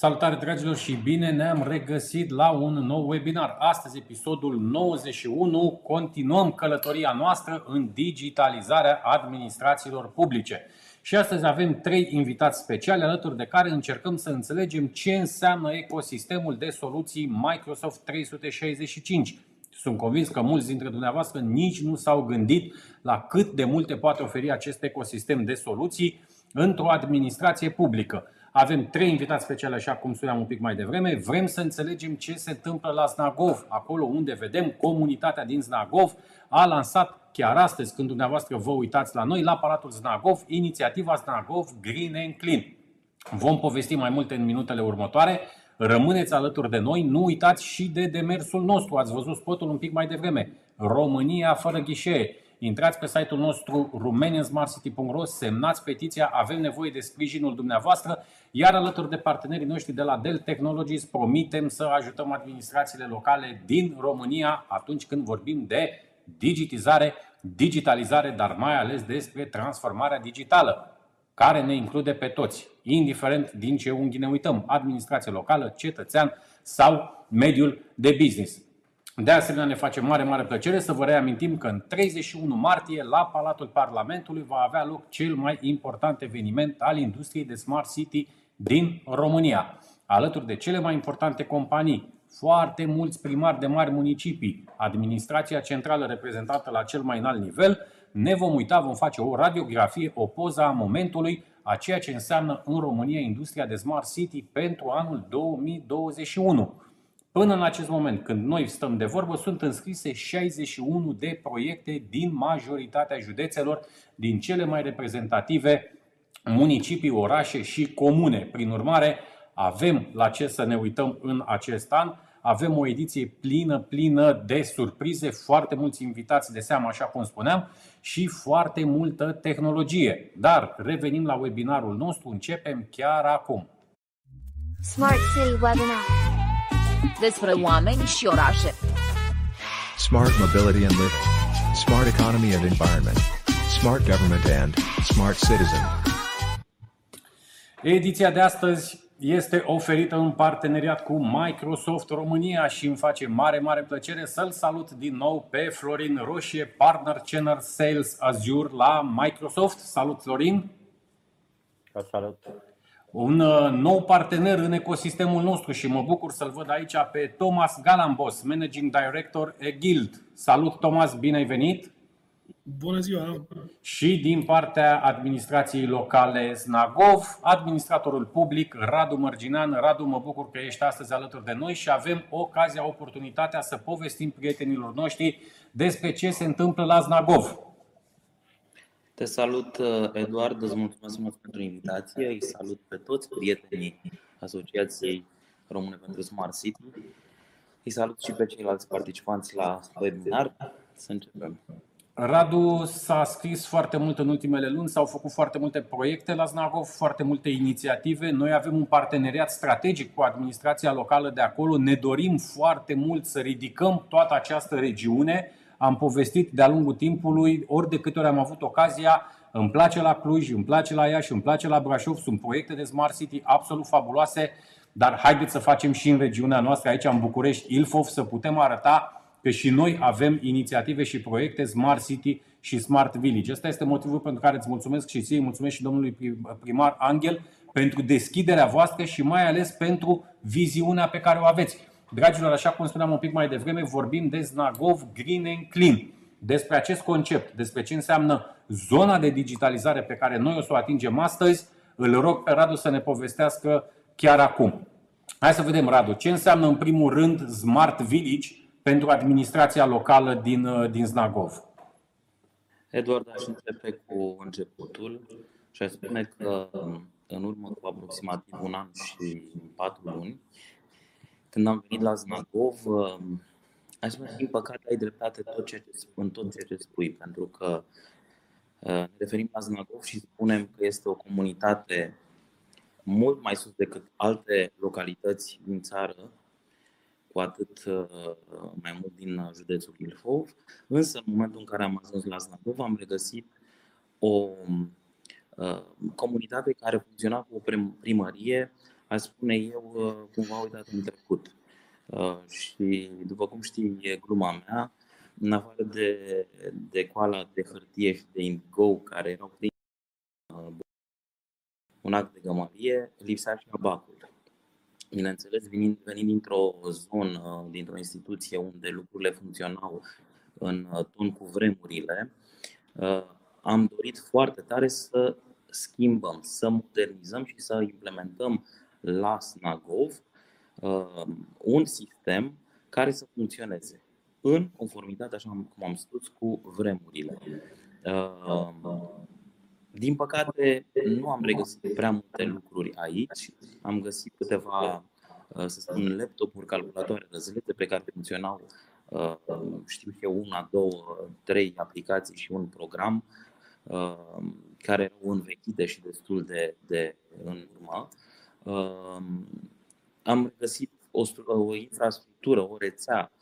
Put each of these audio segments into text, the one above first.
Salutare dragilor și bine ne-am regăsit la un nou webinar. Astăzi episodul 91. Continuăm călătoria noastră în digitalizarea administrațiilor publice. Și astăzi avem trei invitați speciali alături de care încercăm să înțelegem ce înseamnă ecosistemul de soluții Microsoft 365. Sunt convins că mulți dintre dumneavoastră nici nu s-au gândit la cât de multe poate oferi acest ecosistem de soluții într-o administrație publică. Avem trei invitați speciale, așa cum spuneam un pic mai devreme. Vrem să înțelegem ce se întâmplă la Znagov, acolo unde vedem comunitatea din Znagov a lansat chiar astăzi, când dumneavoastră vă uitați la noi, la Palatul Znagov, inițiativa Znagov Green and Clean. Vom povesti mai multe în minutele următoare. Rămâneți alături de noi, nu uitați și de demersul nostru. Ați văzut spotul un pic mai devreme. România fără ghișee. Intrați pe site-ul nostru romaniansmartcity.ro, semnați petiția, avem nevoie de sprijinul dumneavoastră, iar alături de partenerii noștri de la Dell Technologies promitem să ajutăm administrațiile locale din România atunci când vorbim de digitizare, digitalizare, dar mai ales despre transformarea digitală, care ne include pe toți, indiferent din ce unghi ne uităm, administrație locală, cetățean sau mediul de business. De asemenea, ne face mare, mare plăcere să vă reamintim că în 31 martie, la Palatul Parlamentului, va avea loc cel mai important eveniment al industriei de Smart City din România. Alături de cele mai importante companii, foarte mulți primari de mari municipii, administrația centrală reprezentată la cel mai înalt nivel, ne vom uita, vom face o radiografie, o poză a momentului a ceea ce înseamnă în România industria de Smart City pentru anul 2021. Până în acest moment, când noi stăm de vorbă, sunt înscrise 61 de proiecte din majoritatea județelor, din cele mai reprezentative municipii, orașe și comune. Prin urmare, avem la ce să ne uităm în acest an. Avem o ediție plină, plină de surprize, foarte mulți invitați de seamă, așa cum spuneam, și foarte multă tehnologie. Dar revenim la webinarul nostru, începem chiar acum. Smart City Webinar. Despre oameni și orașe. Smart Mobility and Living. Smart Economy and Environment. Smart Government and Smart Citizen. Ediția de astăzi este oferită în parteneriat cu Microsoft România și îmi face mare, mare plăcere să-l salut din nou pe Florin Roșie, Partner Channel Sales Azure la Microsoft. Salut, Florin! Salut! Un uh, nou partener în ecosistemul nostru și mă bucur să-l văd aici pe Thomas Galambos, Managing Director e Guild. Salut, Thomas, bine ai venit! Bună ziua! Și din partea administrației locale Znagov, administratorul public Radu Mărginan. Radu, mă bucur că ești astăzi alături de noi și avem ocazia, oportunitatea să povestim prietenilor noștri despre ce se întâmplă la Znagov. Te salut, Eduard, îți mulțumesc mult pentru invitație, îi salut pe toți prietenii Asociației Române pentru Smart City, îi salut și pe ceilalți participanți la webinar. Să începem. Radu s-a scris foarte mult în ultimele luni, s-au făcut foarte multe proiecte la Znagov, foarte multe inițiative. Noi avem un parteneriat strategic cu administrația locală de acolo. Ne dorim foarte mult să ridicăm toată această regiune. Am povestit de-a lungul timpului, ori de câte ori am avut ocazia, îmi place la Cluj, îmi place la Iași, îmi place la Brașov, sunt proiecte de Smart City absolut fabuloase, dar haideți să facem și în regiunea noastră, aici în București, Ilfov, să putem arăta că și noi avem inițiative și proiecte Smart City și Smart Village. Ăsta este motivul pentru care îți mulțumesc și ție, mulțumesc și domnului primar Angel pentru deschiderea voastră și mai ales pentru viziunea pe care o aveți. Dragilor, așa cum spuneam un pic mai devreme, vorbim de Znagov Green and Clean. Despre acest concept, despre ce înseamnă zona de digitalizare pe care noi o să o atingem astăzi, îl rog pe Radu să ne povestească chiar acum. Hai să vedem, Radu, ce înseamnă în primul rând Smart Village pentru administrația locală din, din Znagov? Eduard, aș începe cu începutul și aș spune că în urmă cu aproximativ un an și patru luni, când am venit la Znagov, aș spune, din păcate, ai dreptate tot ce, în tot ceea ce spui, pentru că ne referim la Znagov și spunem că este o comunitate mult mai sus decât alte localități din țară, cu atât mai mult din județul Ilfov. Însă, în momentul în care am ajuns la Znagov, am regăsit o comunitate care funcționa cu o primărie, aș spune eu, cumva uitat în trecut. Și, după cum știi, e gluma mea, în afară de, de coala de hârtie și de indigo care erau prin un act de gămărie, lipsea și abacul. Bineînțeles, venind, venind dintr-o zonă, dintr-o instituție unde lucrurile funcționau în ton cu vremurile, am dorit foarte tare să schimbăm, să modernizăm și să implementăm la Snagov un sistem care să funcționeze în conformitate, așa cum am spus, cu vremurile. Din păcate, nu am regăsit prea multe lucruri aici. Am găsit câteva, să spun, laptopuri, calculatoare răzlete pe care funcționau, știu eu, una, două, trei aplicații și un program care erau învechite și destul de, de în urmă. Am găsit o, o infrastructură, o rețea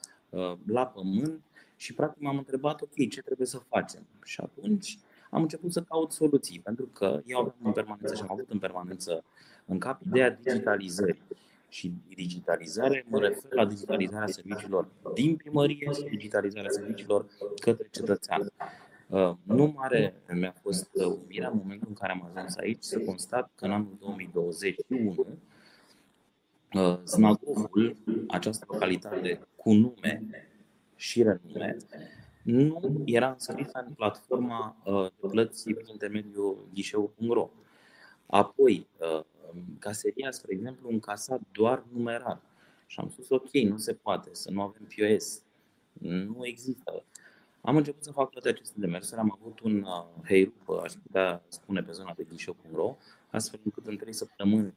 la pământ și practic m-am întrebat, ok, ce trebuie să facem? Și atunci am început să caut soluții, pentru că eu aveam în permanență și am avut în permanență în cap ideea digitalizării. Și digitalizare mă refer la digitalizarea serviciilor din primărie și digitalizarea serviciilor către cetățean. Uh, nu mare mi-a fost uimirea în momentul în care am ajuns aici să constat că în anul 2021 Znagovul, această localitate cu nume și renume, nu era însărită în platforma uh, de plăți prin intermediul ghișeu.ro. Apoi, uh, caseria, spre exemplu, încasa doar numerar. Și am spus, ok, nu se poate, să nu avem POS. Nu există. Am început să fac toate aceste demersuri, am avut un uh, heirup, aș putea spune, pe zona de ghișeu.ro, astfel încât în trei săptămâni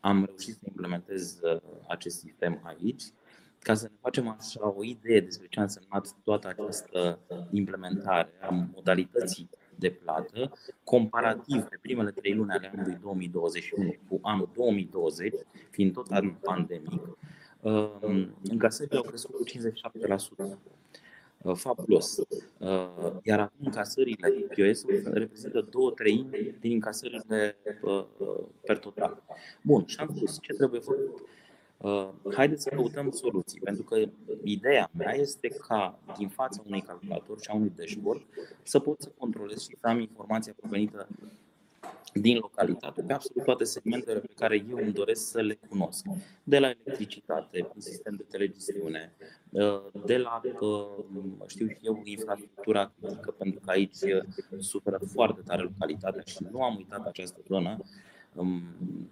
am reușit să implementez acest sistem aici ca să ne facem așa o idee despre ce a însemnat toată această implementare a modalității de plată, comparativ pe primele trei luni ale anului 2021 cu anul 2020, fiind tot anul pandemic, încasările um, au crescut cu 57%. Uh, fabulos. Uh, iar acum încasările POS reprezintă două treimi din încasările uh, per total. Bun, și am spus ce trebuie făcut Uh, haideți să căutăm soluții, pentru că ideea mea este ca din fața unui calculator și a unui dashboard să pot să controlez și să am informația provenită din localitate, pe absolut toate segmentele pe care eu îmi doresc să le cunosc. De la electricitate, un sistem de telegestiune, uh, de la, uh, știu și eu, infrastructura critică, pentru că aici suferă foarte tare localitatea și nu am uitat această zonă,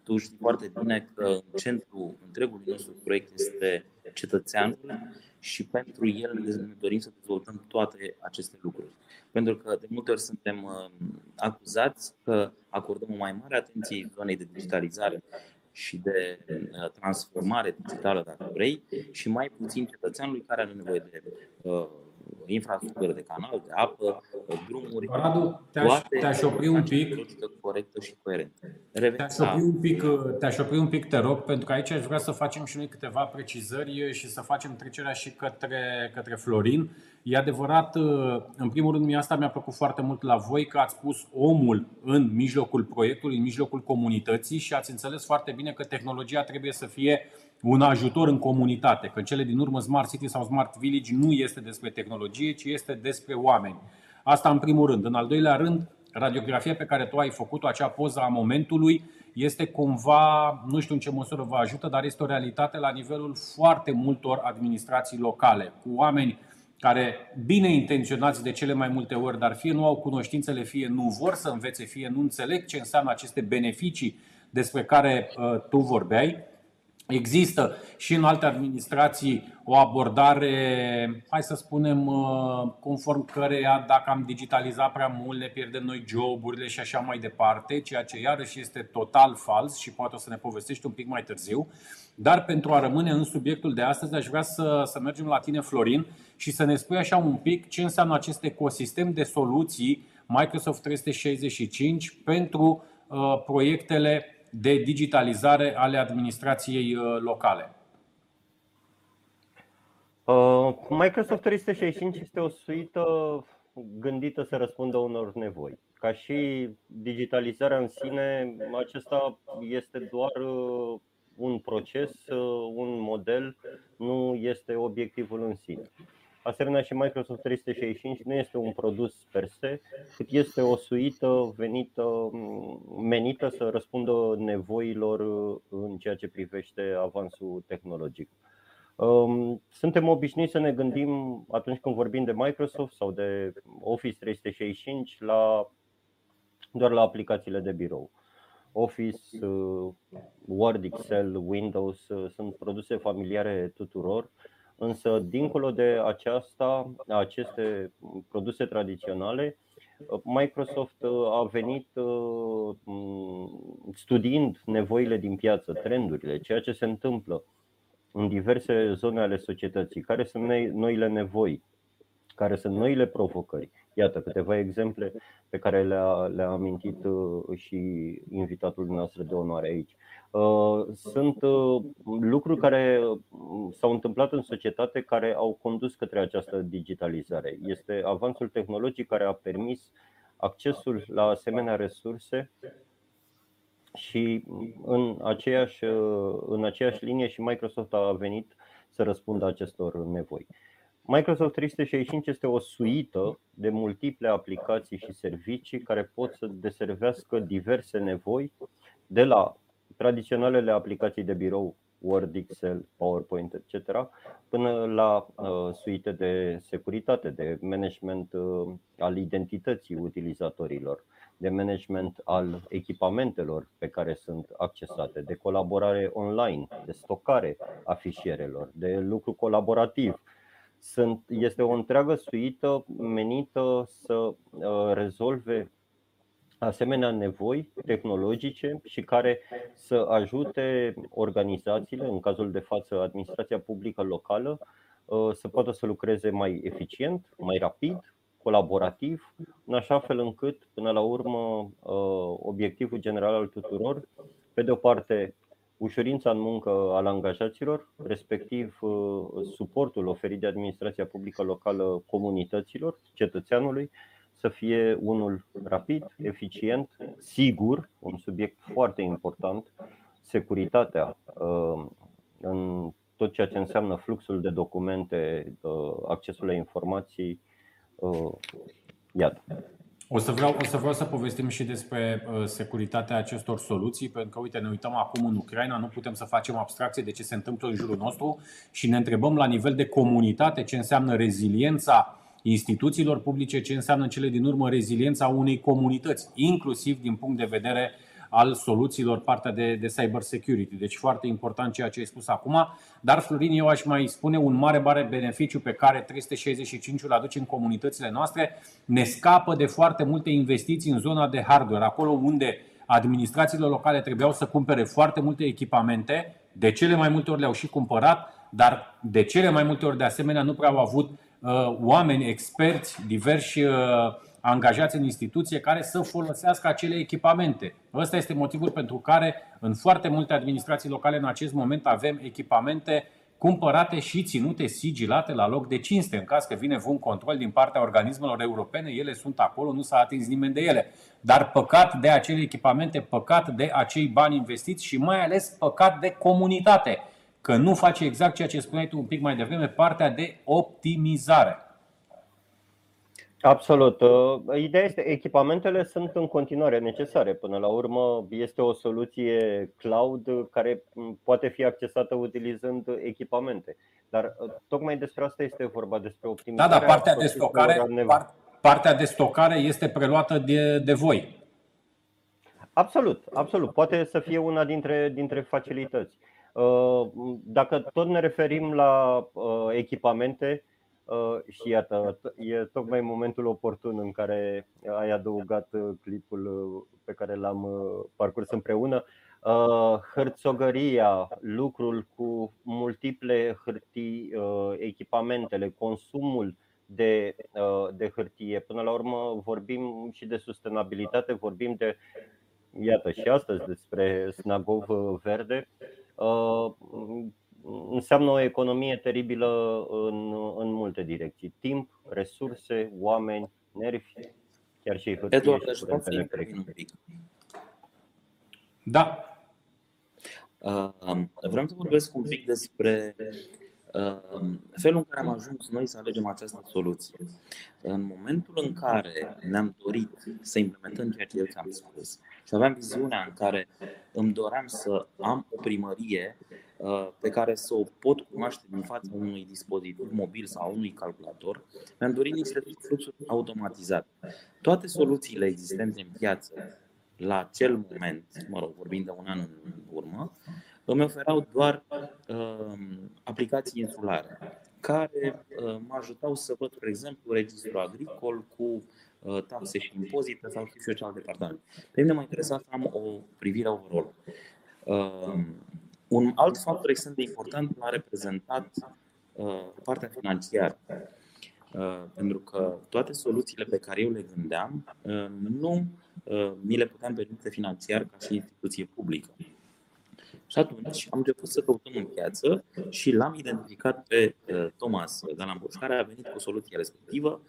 tu știi foarte bine că în centrul întregului nostru proiect este cetățeanul și pentru el ne dorim să dezvoltăm toate aceste lucruri. Pentru că de multe ori suntem um, acuzați că acordăm o mai mare atenție zonei de digitalizare și de uh, transformare digitală, dacă vrei, și mai puțin cetățeanului care are nevoie de uh, infrastructură de canal, de apă, drumuri, Radu, te-aș, te-aș opri un pic. corectă și coerentă. Te-aș opri, un pic, te-aș opri un pic, te rog, pentru că aici aș vrea să facem și noi câteva precizări și să facem trecerea și către, către Florin. E adevărat, în primul rând, mie asta mi-a plăcut foarte mult la voi, că ați pus omul în mijlocul proiectului, în mijlocul comunității și ați înțeles foarte bine că tehnologia trebuie să fie un ajutor în comunitate, că cele din urmă Smart City sau Smart Village nu este despre tehnologie, ci este despre oameni. Asta în primul rând. În al doilea rând, radiografia pe care tu ai făcut-o, acea poză a momentului, este cumva, nu știu în ce măsură vă ajută, dar este o realitate la nivelul foarte multor administrații locale, cu oameni care, bine intenționați de cele mai multe ori, dar fie nu au cunoștințele, fie nu vor să învețe, fie nu înțeleg ce înseamnă aceste beneficii despre care uh, tu vorbeai, Există și în alte administrații o abordare, hai să spunem, uh, conform căreia dacă am digitalizat prea mult ne pierdem noi joburile și așa mai departe, ceea ce iarăși este total fals și poate o să ne povestești un pic mai târziu. Dar pentru a rămâne în subiectul de astăzi, aș vrea să, să mergem la tine, Florin, și să ne spui așa un pic ce înseamnă acest ecosistem de soluții Microsoft 365 pentru uh, proiectele de digitalizare ale administrației uh, locale? Uh, Microsoft 365 este o suită gândită să răspundă unor nevoi. Ca și digitalizarea în sine, acesta este doar uh, un proces, un model, nu este obiectivul în sine asemenea și Microsoft 365 nu este un produs per se, cât este o suită venită, menită să răspundă nevoilor în ceea ce privește avansul tehnologic. Um, suntem obișnuiți să ne gândim atunci când vorbim de Microsoft sau de Office 365 la, doar la aplicațiile de birou. Office, uh, Word, Excel, Windows uh, sunt produse familiare tuturor Însă, dincolo de aceasta, aceste produse tradiționale, Microsoft a venit uh, studiind nevoile din piață, trendurile, ceea ce se întâmplă în diverse zone ale societății, care sunt noile nevoi, care sunt noile provocări. Iată câteva exemple pe care le-a, le-a amintit uh, și invitatul nostru de onoare aici. Uh, sunt uh, lucruri care s-au întâmplat în societate care au condus către această digitalizare. Este avansul tehnologic care a permis accesul la asemenea resurse și în aceeași, în aceeași linie și Microsoft a venit să răspundă acestor nevoi. Microsoft 365 este o suită de multiple aplicații și servicii care pot să deservească diverse nevoi, de la tradiționalele aplicații de birou, Word, Excel, PowerPoint, etc., până la uh, suite de securitate, de management uh, al identității utilizatorilor, de management al echipamentelor pe care sunt accesate, de colaborare online, de stocare a fișierelor, de lucru colaborativ, sunt, este o întreagă suită menită să uh, rezolve asemenea nevoi tehnologice și care să ajute organizațiile, în cazul de față administrația publică locală, uh, să poată să lucreze mai eficient, mai rapid, colaborativ, în așa fel încât, până la urmă, uh, obiectivul general al tuturor, pe de o parte, ușurința în muncă al angajaților, respectiv uh, suportul oferit de administrația publică locală comunităților, cetățeanului, să fie unul rapid, eficient, sigur, un subiect foarte important, securitatea uh, în tot ceea ce înseamnă fluxul de documente, uh, accesul la informații. Iată. O să, vreau, o să vreau să povestim și despre uh, securitatea acestor soluții, pentru că, uite, ne uităm acum în Ucraina, nu putem să facem abstracție de ce se întâmplă în jurul nostru și ne întrebăm la nivel de comunitate ce înseamnă reziliența instituțiilor publice, ce înseamnă în cele din urmă reziliența unei comunități, inclusiv din punct de vedere uh, al soluțiilor, partea de, de cyber security. Deci foarte important ceea ce ai spus acum. Dar, Florin, eu aș mai spune un mare, mare beneficiu pe care 365 îl aduce în comunitățile noastre. Ne scapă de foarte multe investiții în zona de hardware, acolo unde administrațiile locale trebuiau să cumpere foarte multe echipamente, de cele mai multe ori le-au și cumpărat, dar de cele mai multe ori de asemenea nu prea au avut uh, oameni experți, diversi uh, angajați în instituție care să folosească acele echipamente. Ăsta este motivul pentru care în foarte multe administrații locale în acest moment avem echipamente cumpărate și ținute sigilate la loc de cinste. În caz că vine un control din partea organismelor europene, ele sunt acolo, nu s-a atins nimeni de ele. Dar păcat de acele echipamente, păcat de acei bani investiți și mai ales păcat de comunitate, că nu face exact ceea ce spuneai tu un pic mai devreme, partea de optimizare. Absolut. Uh, ideea este, echipamentele sunt în continuare necesare. Până la urmă, este o soluție cloud care poate fi accesată utilizând echipamente. Dar uh, tocmai despre asta este vorba, despre optimizarea. Da, dar partea de stocare, partea de stocare este preluată de, de voi. Absolut, absolut. Poate să fie una dintre, dintre facilități. Dacă tot ne referim la echipamente, și iată, e tocmai momentul oportun în care ai adăugat clipul pe care l-am parcurs împreună. Hărțogăria, lucrul cu multiple hârtii, echipamentele, consumul de, de hârtie. Până la urmă vorbim și de sustenabilitate, vorbim de, iată și astăzi, despre Snagov verde înseamnă o economie teribilă în, în multe direcții. Timp, resurse, oameni, nervi, chiar și hârtie Eduard, și curent electric. Da. Uh, vreau să vorbesc un pic despre uh, felul în care am ajuns noi să alegem această soluție. În momentul în care ne-am dorit să implementăm ceea ce eu ți-am spus și aveam viziunea în care îmi doream să am o primărie Uh, pe care să o pot cunoaște din fața unui dispozitiv mobil sau unui calculator, mi-am dorit niște fluxuri automatizate. Toate soluțiile existente în piață la acel moment, mă rog, vorbind de un an în urmă, îmi oferau doar uh, aplicații insulare care uh, mă ajutau să văd, de exemplu, registrul agricol cu uh, taxe și impozite sau și ce alt departament. Pe mine mă interesa să am o privire overall. Uh, un alt factor extrem de important l-a reprezentat uh, partea financiară. Uh, pentru că toate soluțiile pe care eu le gândeam uh, nu uh, mi le puteam permite financiar ca și instituție publică. Și atunci am început să căutăm în piață și l-am identificat pe uh, Thomas Galambuș, care a venit cu soluția respectivă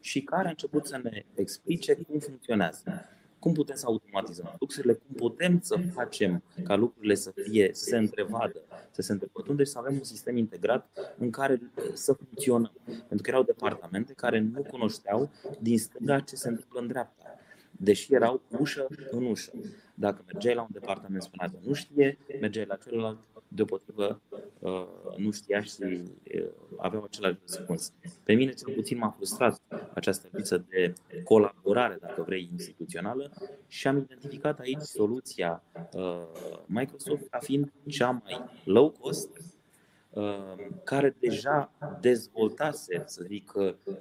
și care a început să ne explice cum funcționează cum putem să automatizăm fluxurile, cum putem să facem ca lucrurile să fie, să se întrevadă, să se întrepătunde și să avem un sistem integrat în care să funcționăm. Pentru că erau departamente care nu cunoșteau din stânga ce se întâmplă în dreapta deși erau ușă în ușă. Dacă mergeai la un departament, spunea că nu știe, mergeai la celălalt, deopotrivă uh, nu știa și uh, aveau același răspuns. Pe mine cel puțin m-a frustrat această lipsă de colaborare, dacă vrei, instituțională și am identificat aici soluția uh, Microsoft ca fiind cea mai low cost, care deja dezvoltase, să zic,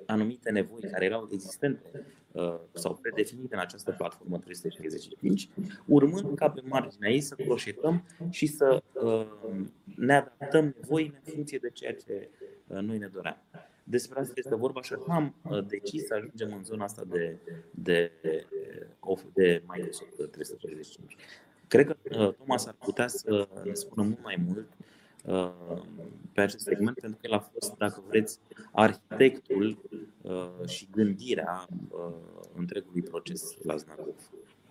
anumite nevoi care erau existente Uh, sau predefinite în această platformă 365, urmând ca pe marginea ei să croșetăm și să uh, ne adaptăm nevoile în funcție de ceea ce uh, noi ne doream. Despre asta este vorba și am decis să ajungem în zona asta de, de, de Microsoft 365. Cred că Thomas ar putea să ne spună mult mai mult pe acest segment, pentru că el a fost, dacă vreți, arhitectul uh, și gândirea uh, întregului proces la Znakov.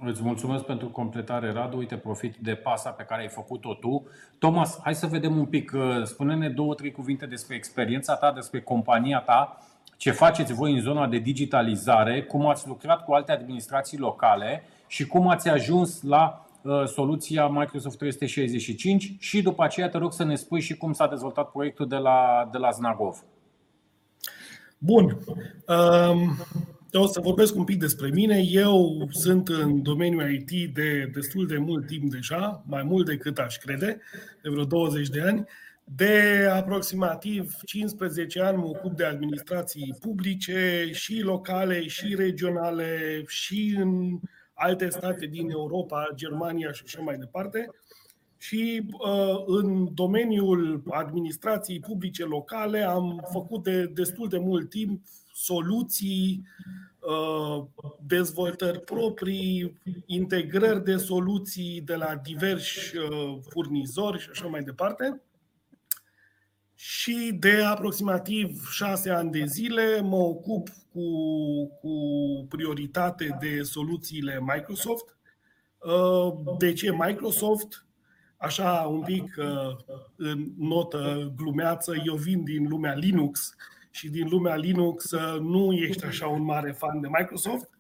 Îți mulțumesc pentru completare, Radu. Uite, profit de pasa pe care ai făcut-o tu. Thomas, hai să vedem un pic. Uh, spune-ne două, trei cuvinte despre experiența ta, despre compania ta, ce faceți voi în zona de digitalizare, cum ați lucrat cu alte administrații locale și cum ați ajuns la Uh, soluția Microsoft 365 și după aceea te rog să ne spui și cum s-a dezvoltat proiectul de la, de la Znagov. Bun. Um, o să vorbesc un pic despre mine. Eu sunt în domeniul IT de destul de mult timp deja, mai mult decât aș crede, de vreo 20 de ani. De aproximativ 15 ani mă ocup de administrații publice și locale și regionale și în alte state din Europa, Germania și așa mai departe. Și uh, în domeniul administrației publice locale am făcut de destul de mult timp soluții, uh, dezvoltări proprii, integrări de soluții de la diversi uh, furnizori și așa mai departe și de aproximativ șase ani de zile mă ocup cu, cu prioritate de soluțiile Microsoft. Uh, de ce Microsoft? Așa un pic uh, în notă glumeață, eu vin din lumea Linux și din lumea Linux uh, nu ești așa un mare fan de Microsoft,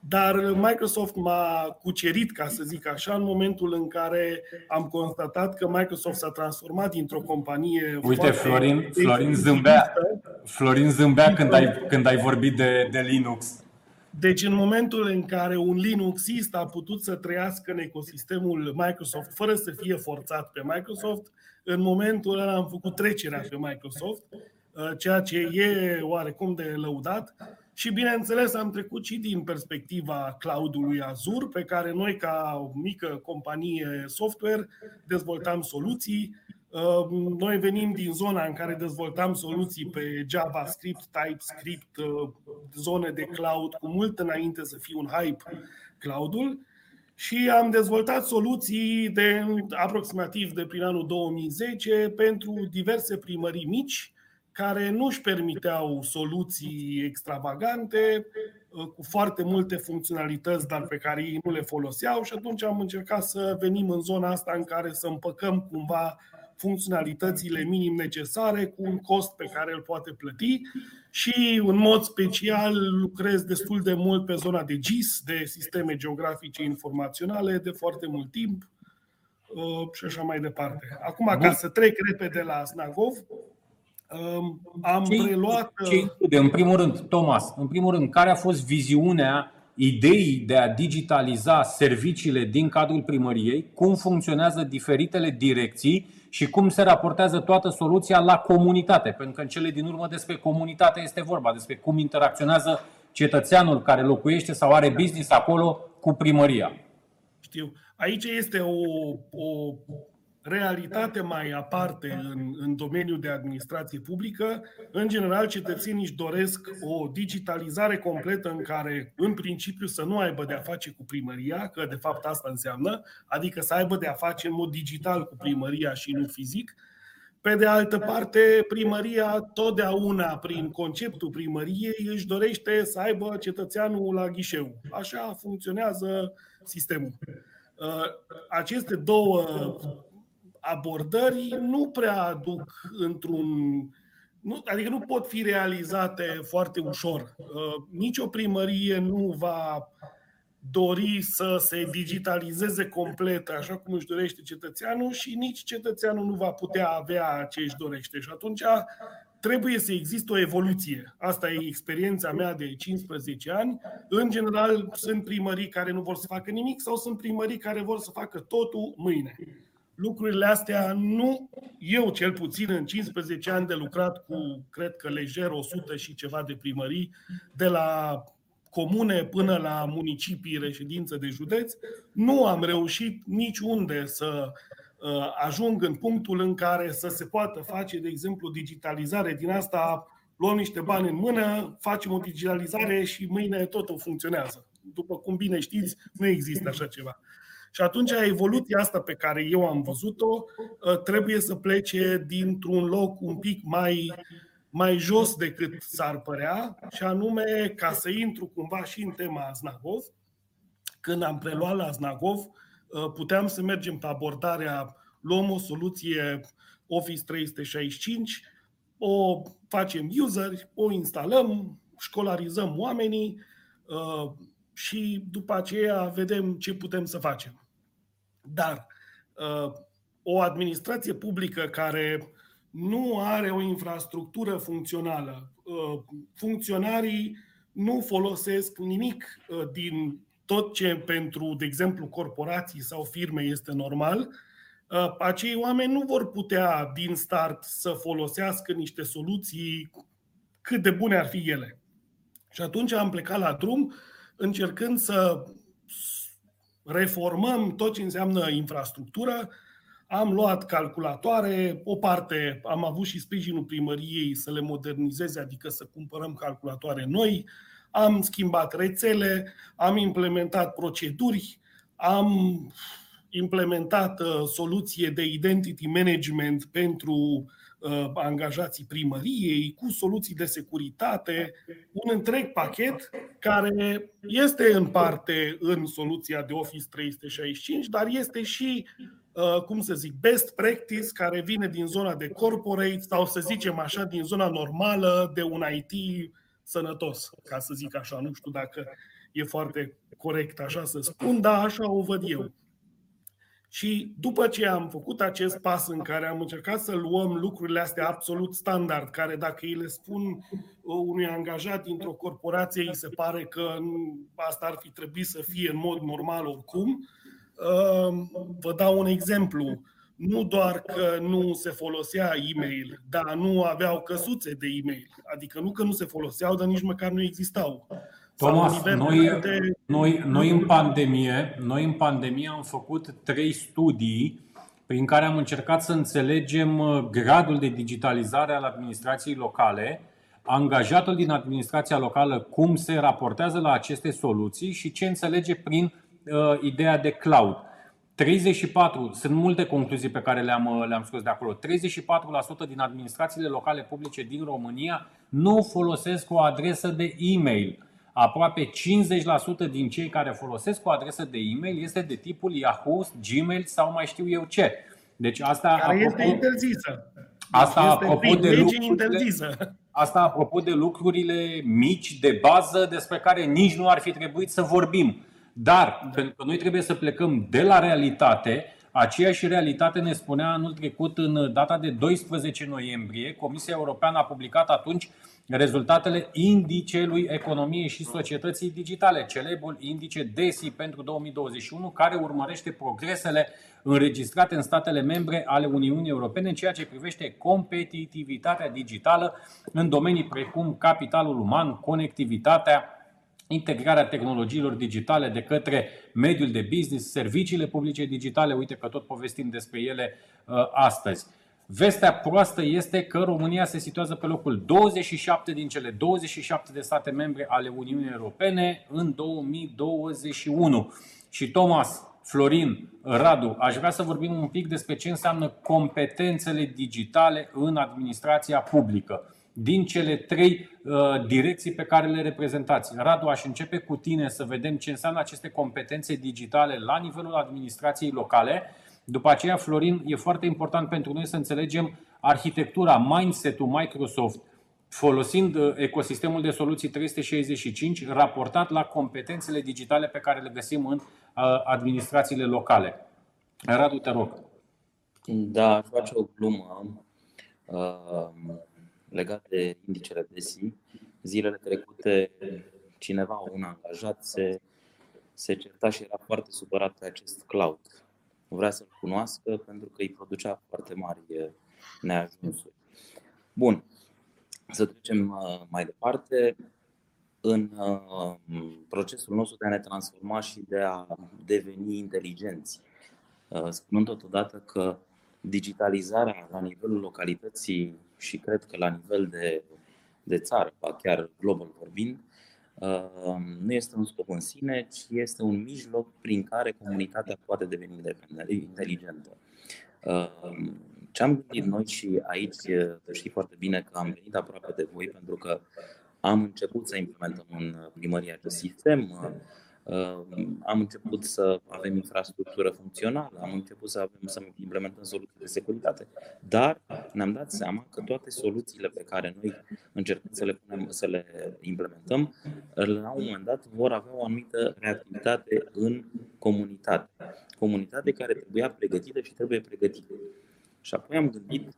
dar Microsoft m-a cucerit, ca să zic așa, în momentul în care am constatat că Microsoft s-a transformat dintr-o companie. Uite, Florin, Florin zâmbea, Florin zâmbea când ai, când ai vorbit de, de Linux. Deci în momentul în care un Linuxist a putut să trăiască în ecosistemul Microsoft fără să fie forțat pe Microsoft, în momentul ăla am făcut trecerea pe Microsoft, uh, ceea ce e oarecum de lăudat. Și bineînțeles am trecut și din perspectiva cloudului Azure, pe care noi ca o mică companie software dezvoltam soluții. Uh, noi venim din zona în care dezvoltam soluții pe JavaScript, TypeScript, uh, zone de cloud cu mult înainte să fie un hype cloudul și am dezvoltat soluții de aproximativ de prin anul 2010 pentru diverse primării mici care nu își permiteau soluții extravagante, uh, cu foarte multe funcționalități, dar pe care ei nu le foloseau și atunci am încercat să venim în zona asta în care să împăcăm cumva funcționalitățile minim necesare cu un cost pe care îl poate plăti și în mod special lucrez destul de mult pe zona de GIS, de sisteme geografice informaționale, de foarte mult timp uh, și așa mai departe. Acum, ca să trec repede la Snagov, um, am Ce- preluat... Ce include, în primul rând, Thomas, în primul rând, care a fost viziunea ideii de a digitaliza serviciile din cadrul primăriei, cum funcționează diferitele direcții și cum se raportează toată soluția la comunitate. Pentru că în cele din urmă despre comunitate este vorba, despre cum interacționează cetățeanul care locuiește sau are business acolo cu primăria. Știu. Aici este o, o realitate mai aparte în, în domeniul de administrație publică. În general, cetățenii își doresc o digitalizare completă în care, în principiu, să nu aibă de a face cu primăria, că de fapt asta înseamnă, adică să aibă de a face în mod digital cu primăria și nu fizic. Pe de altă parte, primăria totdeauna, prin conceptul primăriei, își dorește să aibă cetățeanul la ghișeu. Așa funcționează sistemul. Uh, Aceste două abordări nu prea aduc într-un. Nu, adică nu pot fi realizate foarte ușor. Uh, Nici o primărie nu va dori să se digitalizeze complet așa cum își dorește cetățeanul și nici cetățeanul nu va putea avea ce își dorește. Și atunci trebuie să existe o evoluție. Asta e experiența mea de 15 ani. În general, sunt primării care nu vor să facă nimic sau sunt primării care vor să facă totul mâine. Lucrurile astea nu, eu cel puțin în 15 ani de lucrat cu, cred că lejer 100 și ceva de primării, de la comune până la municipii, reședință de județ, nu am reușit niciunde să uh, ajung în punctul în care să se poată face, de exemplu, digitalizare din asta, luăm niște bani în mână, facem o digitalizare și mâine totul funcționează. După cum bine știți, nu există așa ceva. Și atunci evoluția asta pe care eu am văzut-o uh, trebuie să plece dintr-un loc un pic mai, mai jos decât s-ar părea, și anume ca să intru cumva și în tema Znagov. Când am preluat la Znagov, uh, puteam să mergem pe abordarea luăm o soluție Office 365, o facem user, o instalăm, școlarizăm oamenii uh, și după aceea vedem ce putem să facem. Dar uh, o administrație publică care nu are o infrastructură funcțională, uh, funcționarii nu folosesc nimic uh, din tot ce pentru, de exemplu, corporații sau firme este normal, acei oameni nu vor putea din start să folosească niște soluții cât de bune ar fi ele. Și atunci am plecat la drum încercând să reformăm tot ce înseamnă infrastructură. Am luat calculatoare, o parte am avut și sprijinul primăriei să le modernizeze, adică să cumpărăm calculatoare noi, am schimbat rețele, am implementat proceduri, am implementat uh, soluție de identity management pentru uh, angajații primăriei, cu soluții de securitate, un întreg pachet care este în parte în soluția de Office 365, dar este și, uh, cum să zic, best practice care vine din zona de corporate sau să zicem așa, din zona normală de un IT sănătos, ca să zic așa. Nu știu dacă e foarte corect așa să spun, dar așa o văd eu. Și după ce am făcut acest pas în care am încercat să luăm lucrurile astea absolut standard, care dacă îi le spun unui angajat dintr-o corporație, îi se pare că asta ar fi trebuit să fie în mod normal oricum, vă dau un exemplu nu doar că nu se folosea e-mail, dar nu aveau căsuțe de e-mail. Adică nu că nu se foloseau, dar nici măcar nu existau. Thomas, noi, de... noi, noi, în pandemie, noi în pandemie am făcut trei studii prin care am încercat să înțelegem uh, gradul de digitalizare al administrației locale, angajatul din administrația locală cum se raportează la aceste soluții și ce înțelege prin uh, ideea de cloud. 34, sunt multe concluzii pe care le-am, le-am scos de acolo. 34% din administrațiile locale publice din România nu folosesc o adresă de e-mail. Aproape 50% din cei care folosesc o adresă de e-mail este de tipul Yahoo, Gmail sau mai știu eu ce. Deci asta care apropo, este interzisă. Asta este apropo de lucrurile, asta apropo de lucrurile mici de bază despre care nici nu ar fi trebuit să vorbim. Dar, pentru că noi trebuie să plecăm de la realitate, aceeași realitate ne spunea anul trecut, în data de 12 noiembrie, Comisia Europeană a publicat atunci rezultatele indicelui economiei și societății digitale, celebrul indice DESI pentru 2021, care urmărește progresele înregistrate în statele membre ale Uniunii Europene în ceea ce privește competitivitatea digitală în domenii precum capitalul uman, conectivitatea, integrarea tehnologiilor digitale de către mediul de business, serviciile publice digitale, uite că tot povestim despre ele uh, astăzi. Vestea proastă este că România se situează pe locul 27 din cele 27 de state membre ale Uniunii Europene în 2021. Și Thomas, Florin, Radu, aș vrea să vorbim un pic despre ce înseamnă competențele digitale în administrația publică din cele trei uh, direcții pe care le reprezentați. Radu, aș începe cu tine să vedem ce înseamnă aceste competențe digitale la nivelul administrației locale. După aceea, Florin, e foarte important pentru noi să înțelegem arhitectura, mindset-ul Microsoft, folosind uh, ecosistemul de soluții 365, raportat la competențele digitale pe care le găsim în uh, administrațiile locale. Radu, te rog. Da, aș face o glumă. Uh legat de indicele DESI. Zilele trecute, cineva, un angajat, se, se certa și era foarte supărat pe acest cloud. Vrea să-l cunoască pentru că îi producea foarte mari neajunsuri. Bun, să trecem uh, mai departe. În uh, procesul nostru de a ne transforma și de a deveni inteligenți, uh, spunând totodată că digitalizarea la nivelul localității și cred că la nivel de, de țară, chiar global vorbind, uh, nu este un scop în sine, ci este un mijloc prin care comunitatea poate deveni inteligentă. Uh, ce am gândit noi și aici știi foarte bine că am venit aproape de voi pentru că am început să implementăm în primărie acest sistem, am început să avem infrastructură funcțională, am început să, avem, să implementăm soluții de securitate, dar ne-am dat seama că toate soluțiile pe care noi încercăm să le, punem, să le implementăm, la un moment dat vor avea o anumită reactivitate în comunitate. Comunitate care trebuia pregătită și trebuie pregătită. Și apoi am gândit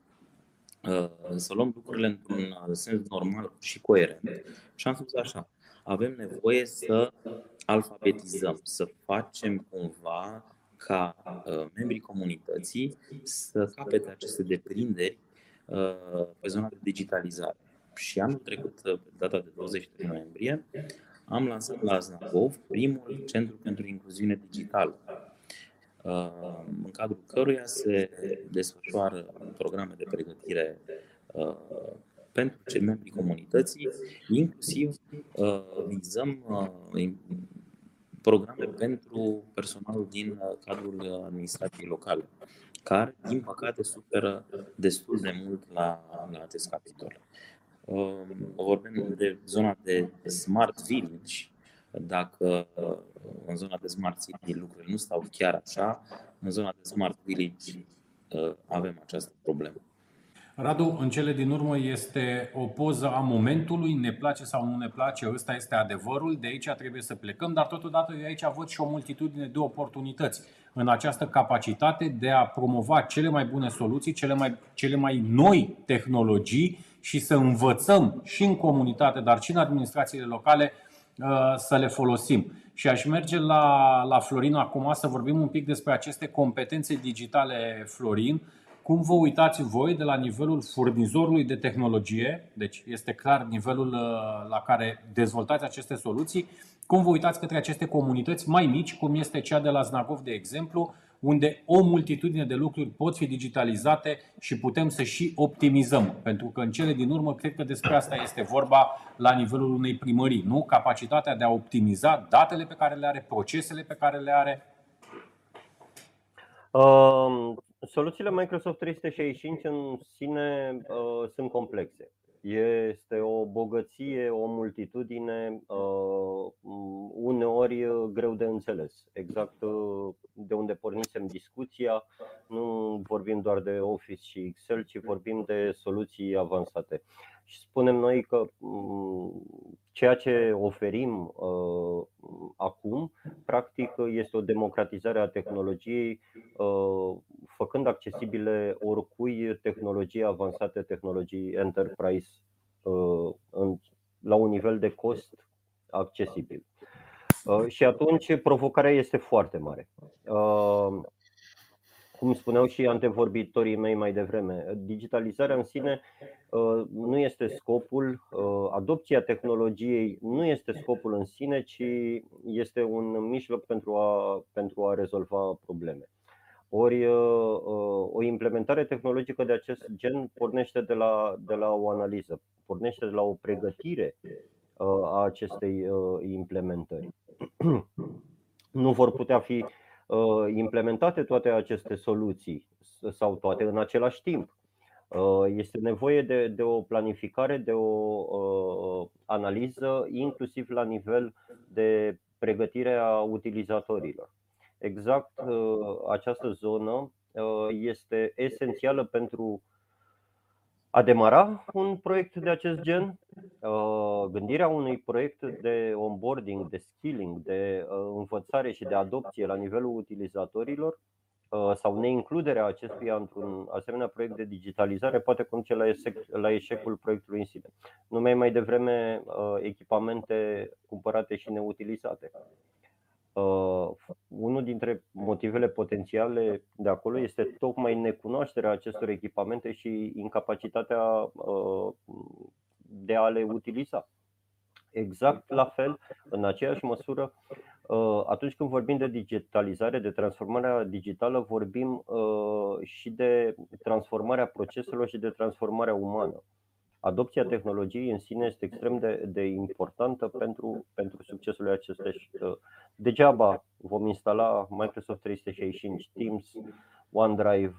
uh, să luăm lucrurile într-un sens normal și coerent și am spus așa, avem nevoie să alfabetizăm, să facem cumva ca uh, membrii comunității să capete aceste deprinderi uh, pe zona de digitalizare. Și anul trecut, uh, pe data de 23 noiembrie, am lansat la Znakov primul centru pentru incluziune digitală, uh, în cadrul căruia se desfășoară programe de pregătire uh, pentru cei membri comunității, inclusiv uh, vizăm uh, programe pentru personalul din uh, cadrul administrației locale, care, din păcate, suferă destul de mult la, la acest capitol. Vorbim de zona de smart village, dacă în zona de smart city lucrurile nu stau chiar așa, în zona de smart village avem această problemă. Radu, în cele din urmă este o poză a momentului, ne place sau nu ne place, ăsta este adevărul, de aici trebuie să plecăm, dar totodată de aici văd și o multitudine de oportunități. în această capacitate de a promova cele mai bune soluții, cele mai, cele mai noi tehnologii și să învățăm și în comunitate, dar și în administrațiile locale uh, să le folosim. Și aș merge la, la Florin acum să vorbim un pic despre aceste competențe digitale, Florin. Cum vă uitați voi de la nivelul furnizorului de tehnologie, deci este clar nivelul uh, la care dezvoltați aceste soluții, cum vă uitați către aceste comunități mai mici, cum este cea de la Znagov, de exemplu, unde o multitudine de lucruri pot fi digitalizate și putem să și optimizăm. Pentru că în cele din urmă, cred că despre asta este vorba la nivelul unei primării, nu? Capacitatea de a optimiza datele pe care le are, procesele pe care le are. Uh, soluțiile Microsoft 365 în sine uh, sunt complexe. Este o bogăție, o multitudine, uh, uneori greu de înțeles. Exact uh, de unde pornisem discuția, nu vorbim doar de Office și Excel, ci vorbim de soluții avansate. Și spunem noi că mm, ceea ce oferim uh, acum, practic, este o democratizare a tehnologiei, uh, făcând accesibile oricui tehnologii avansate, tehnologii enterprise, uh, în, la un nivel de cost accesibil. Uh, și atunci provocarea este foarte mare. Uh, cum spuneau și antevorbitorii mei mai devreme, digitalizarea în sine uh, nu este scopul, uh, adopția tehnologiei nu este scopul în sine, ci este un mijloc pentru a, pentru a rezolva probleme. Ori uh, o implementare tehnologică de acest gen pornește de la, de la o analiză, pornește de la o pregătire a acestei implementări. Nu vor putea fi Uh, implementate toate aceste soluții sau toate în același timp. Uh, este nevoie de, de o planificare, de o uh, analiză, inclusiv la nivel de pregătire a utilizatorilor. Exact această zonă este esențială pentru a demara un proiect de acest gen, uh, gândirea unui proiect de onboarding, de skilling, de uh, învățare și de adopție la nivelul utilizatorilor uh, sau neincluderea acestuia într-un asemenea proiect de digitalizare poate conduce la, eșec, la eșecul proiectului în sine. Numai mai devreme echipamente cumpărate și neutilizate. Uh, unul dintre motivele potențiale de acolo este tocmai necunoașterea acestor echipamente și incapacitatea uh, de a le utiliza. Exact la fel, în aceeași măsură, uh, atunci când vorbim de digitalizare, de transformarea digitală, vorbim uh, și de transformarea proceselor și de transformarea umană adopția tehnologiei în sine este extrem de, de importantă pentru, pentru succesul acestei. Degeaba vom instala Microsoft 365, Teams, OneDrive,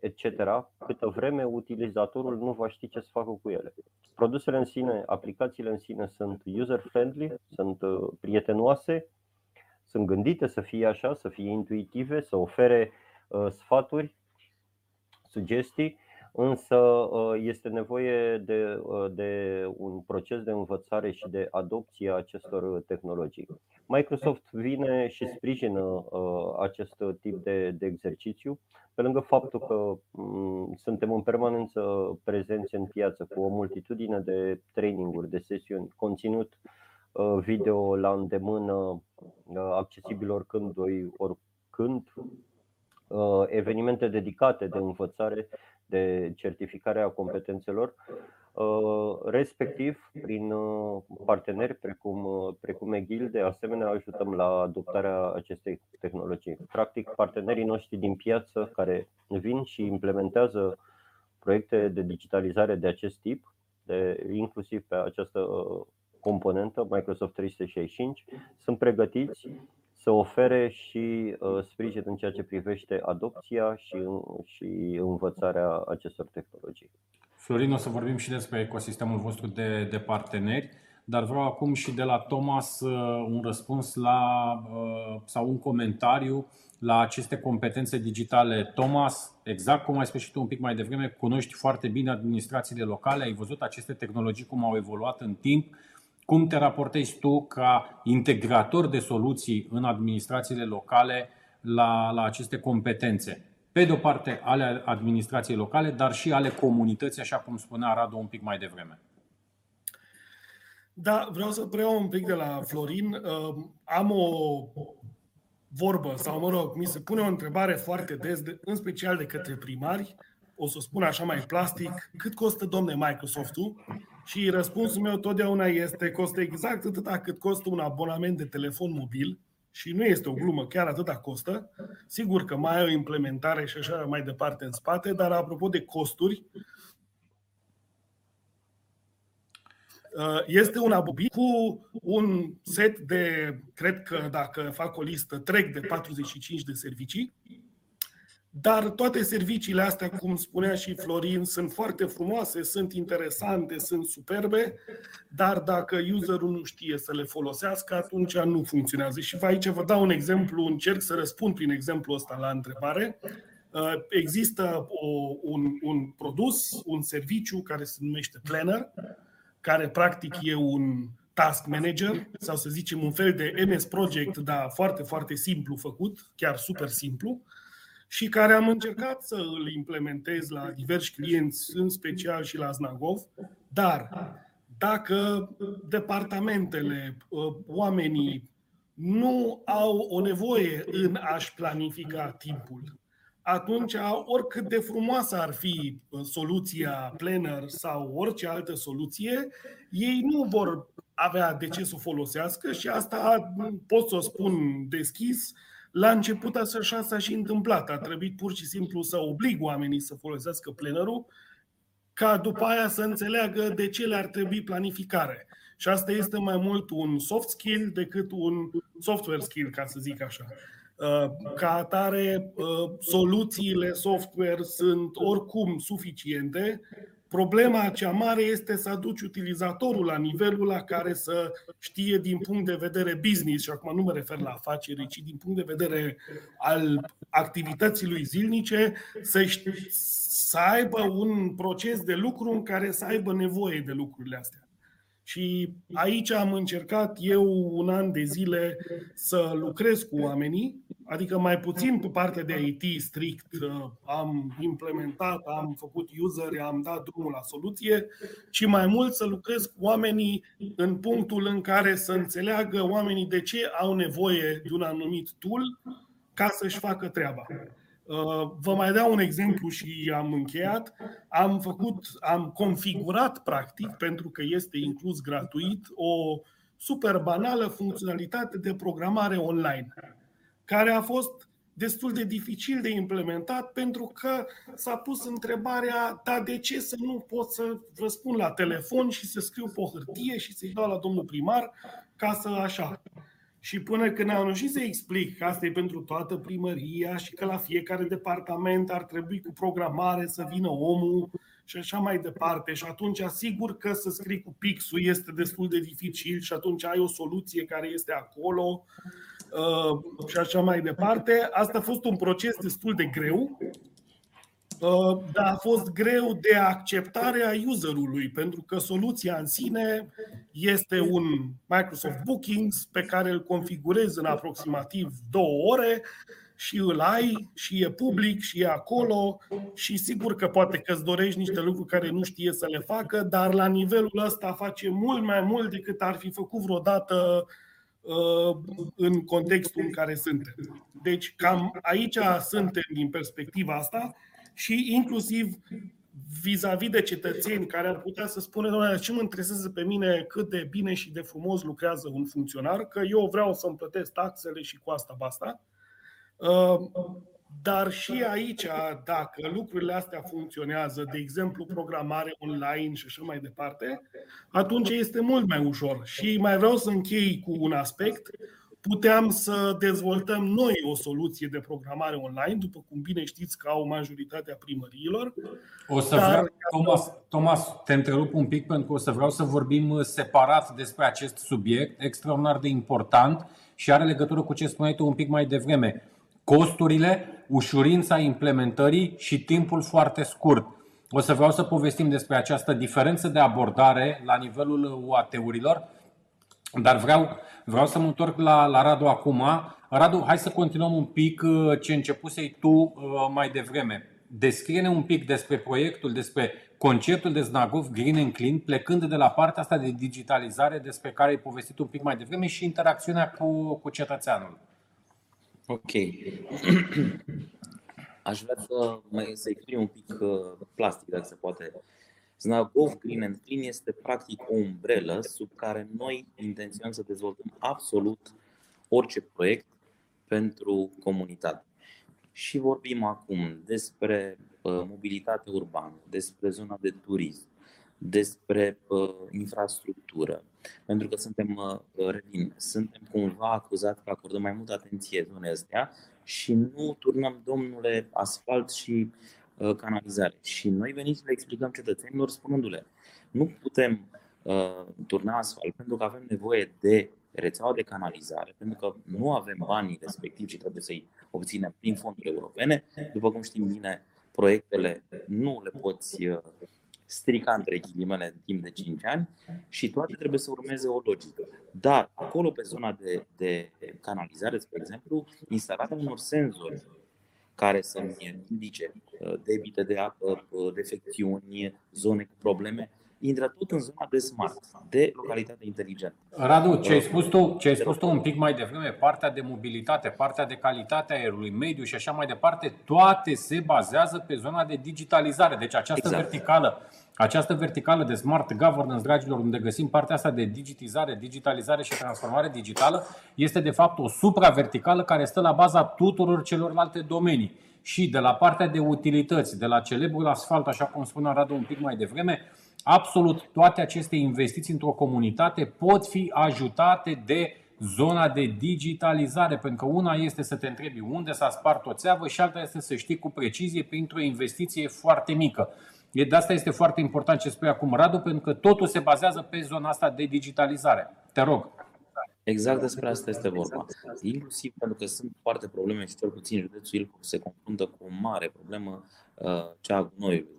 etc., câtă vreme utilizatorul nu va ști ce să facă cu ele. Produsele în sine, aplicațiile în sine sunt user-friendly, sunt uh, prietenoase, sunt gândite să fie așa, să fie intuitive, să ofere uh, sfaturi, sugestii însă uh, este nevoie de, uh, de un proces de învățare și de adopție a acestor tehnologii. Microsoft vine și sprijină uh, acest tip de, de exercițiu, pe lângă faptul că mm, suntem în permanență prezenți în piață cu o multitudine de traininguri, de sesiuni, conținut video la îndemână, accesibil oricând, oricând, evenimente dedicate de învățare de certificare a competențelor, uh, respectiv prin uh, parteneri precum, uh, precum EGIL, de asemenea ajutăm la adoptarea acestei tehnologii. Practic, partenerii noștri din piață care vin și implementează proiecte de digitalizare de acest tip, de, inclusiv pe această componentă Microsoft 365, sunt pregătiți să ofere și uh, sprijin în ceea ce privește adopția și, și învățarea acestor tehnologii. Florin, o să vorbim și despre ecosistemul vostru de, de parteneri, dar vreau acum și de la Thomas uh, un răspuns la uh, sau un comentariu la aceste competențe digitale. Thomas, exact cum ai spus și tu un pic mai devreme, cunoști foarte bine administrațiile locale, ai văzut aceste tehnologii cum au evoluat în timp cum te raportezi tu ca integrator de soluții în administrațiile locale la, la aceste competențe. Pe de o parte ale administrației locale, dar și ale comunității, așa cum spunea Radu un pic mai devreme. Da, vreau să preiau un pic de la Florin. Uh, am o vorbă, sau mă rog, mi se pune o întrebare foarte des, în special de către primari, o să spun așa mai plastic, cât costă, domne, Microsoft-ul? Și răspunsul meu totdeauna este, costă exact atâta cât costă un abonament de telefon mobil, și nu este o glumă, chiar atâta costă. Sigur că mai ai o implementare și așa mai departe în spate, dar apropo de costuri, uh, este un abobil cu un set de, cred că dacă fac o listă, trec de 45 de servicii dar toate serviciile astea, cum spunea și Florin, sunt foarte frumoase, sunt interesante, sunt superbe, dar dacă userul nu știe să le folosească, atunci nu funcționează. Și aici vă dau un exemplu, încerc să răspund prin exemplu ăsta la întrebare. Uh, există o, un, un produs, un serviciu care se numește Planner, care practic e un task manager sau să zicem un fel de MS Project, dar foarte, foarte simplu făcut, chiar super simplu, și care am încercat să îl implementez la diversi clienți, în special și la Znagov, dar dacă departamentele, ă, oamenii nu au o nevoie în a-și planifica timpul, atunci oricât de frumoasă ar fi ă, soluția Planner sau orice altă soluție, ei nu vor avea de ce să o folosească și asta pot să o spun deschis, la început așa s-a și întâmplat. A trebuit pur și simplu să oblig oamenii să folosească plenerul ca după aia să înțeleagă de ce le-ar trebui planificare. Și asta este mai mult un soft skill decât un software skill, ca să zic așa. Uh, ca atare, uh, soluțiile software sunt oricum suficiente, Problema cea mare este să aduci utilizatorul la nivelul la care să știe din punct de vedere business, și acum nu mă refer la afaceri, ci din punct de vedere al activității lui zilnice, să, să aibă un proces de lucru în care să aibă nevoie de lucrurile astea. Și aici am încercat eu un an de zile să lucrez cu oamenii, adică mai puțin pe partea de IT strict, uh, am implementat, am făcut user, am dat drumul la soluție, ci mai mult să lucrez cu oamenii în punctul în care să înțeleagă oamenii de ce au nevoie de un anumit tool ca să-și facă treaba. Uh, vă mai dau un exemplu și am încheiat. Am făcut, am configurat practic, pentru că este inclus gratuit, o super banală funcționalitate de programare online, care a fost destul de dificil de implementat pentru că s-a pus întrebarea, da, de ce să nu pot să răspund la telefon și să scriu pe o hârtie și să-i dau la domnul primar ca să așa. Și până când am reușit să explic că asta e pentru toată primăria și că la fiecare departament ar trebui cu programare să vină omul și așa mai departe. Și atunci, sigur că să scrii cu pixul este destul de dificil și atunci ai o soluție care este acolo uh, și așa mai departe. Asta a fost un proces destul de greu Uh, dar a fost greu de acceptare a userului, pentru că soluția în sine este un Microsoft Bookings pe care îl configurezi în aproximativ două ore și îl ai și e public și e acolo și sigur că poate că îți dorești niște lucruri care nu știe să le facă, dar la nivelul ăsta face mult mai mult decât ar fi făcut vreodată uh, în contextul în care suntem. Deci cam aici suntem din perspectiva asta și inclusiv vis-a-vis de cetățeni care ar putea să spună, doamne, ce mă interesează pe mine cât de bine și de frumos lucrează un funcționar, că eu vreau să-mi plătesc taxele și cu asta basta. Uh, dar și aici, dacă lucrurile astea funcționează, de exemplu programare online și așa mai departe, atunci este mult mai ușor. Și mai vreau să închei cu un aspect puteam să dezvoltăm noi o soluție de programare online, după cum bine știți că au majoritatea primăriilor. O să dar... vreau, Thomas, Thomas, te întrerup un pic pentru că o să vreau să vorbim separat despre acest subiect extraordinar de important și are legătură cu ce spuneai tu un pic mai devreme. Costurile, ușurința implementării și timpul foarte scurt. O să vreau să povestim despre această diferență de abordare la nivelul UAT-urilor, dar vreau Vreau să mă întorc la, la Radu acum. Radu, hai să continuăm un pic uh, ce începusei tu uh, mai devreme. Descrie-ne un pic despre proiectul, despre conceptul de Znagov Green and Clean, plecând de la partea asta de digitalizare despre care ai povestit un pic mai devreme și interacțiunea cu, cu cetățeanul. Ok. Aș vrea să, mai, să exprim un pic uh, plastic, dacă se poate. Znagov Green and Clean este practic o umbrelă sub care noi intenționăm să dezvoltăm absolut orice proiect pentru comunitate. Și vorbim acum despre uh, mobilitate urbană, despre zona de turism, despre uh, infrastructură. Pentru că suntem, uh, revin, suntem cumva acuzați că acordăm mai multă atenție zonei astea și nu turnăm, domnule, asfalt și uh, canalizare. Și noi venim să le explicăm cetățenilor spunându-le, nu putem uh, turna asfalt pentru că avem nevoie de rețeaua de canalizare, pentru că nu avem banii respectivi și trebuie să-i obținem prin fonduri europene. După cum știm bine, proiectele nu le poți uh, strica între ghilimele în timp de 5 ani și toate trebuie să urmeze o logică. Dar acolo, pe zona de, de canalizare, spre exemplu, instalarea unor senzori care să-mi indice uh, debite de apă, uh, defecțiuni, zone cu probleme, intră tot în zona de smart, de localitate inteligentă. Radu, ce ai spus tu, ce ai spus tu un pic mai devreme, partea de mobilitate, partea de calitate a aerului, mediu și așa mai departe, toate se bazează pe zona de digitalizare. Deci această exact. verticală această verticală de smart governance, dragilor, unde găsim partea asta de digitizare, digitalizare și transformare digitală, este de fapt o supraverticală care stă la baza tuturor celorlalte domenii. Și de la partea de utilități, de la celebrul asfalt, așa cum spunea Radu un pic mai devreme, absolut toate aceste investiții într-o comunitate pot fi ajutate de zona de digitalizare, pentru că una este să te întrebi unde s-a spart o țeavă și alta este să știi cu precizie printr-o investiție foarte mică. De asta este foarte important ce spui acum, Radu, pentru că totul se bazează pe zona asta de digitalizare. Te rog. Exact despre asta este vorba. Inclusiv pentru că sunt foarte probleme și cel puțin județul Ilfov se confruntă cu o mare problemă, uh, cea a gunoiului.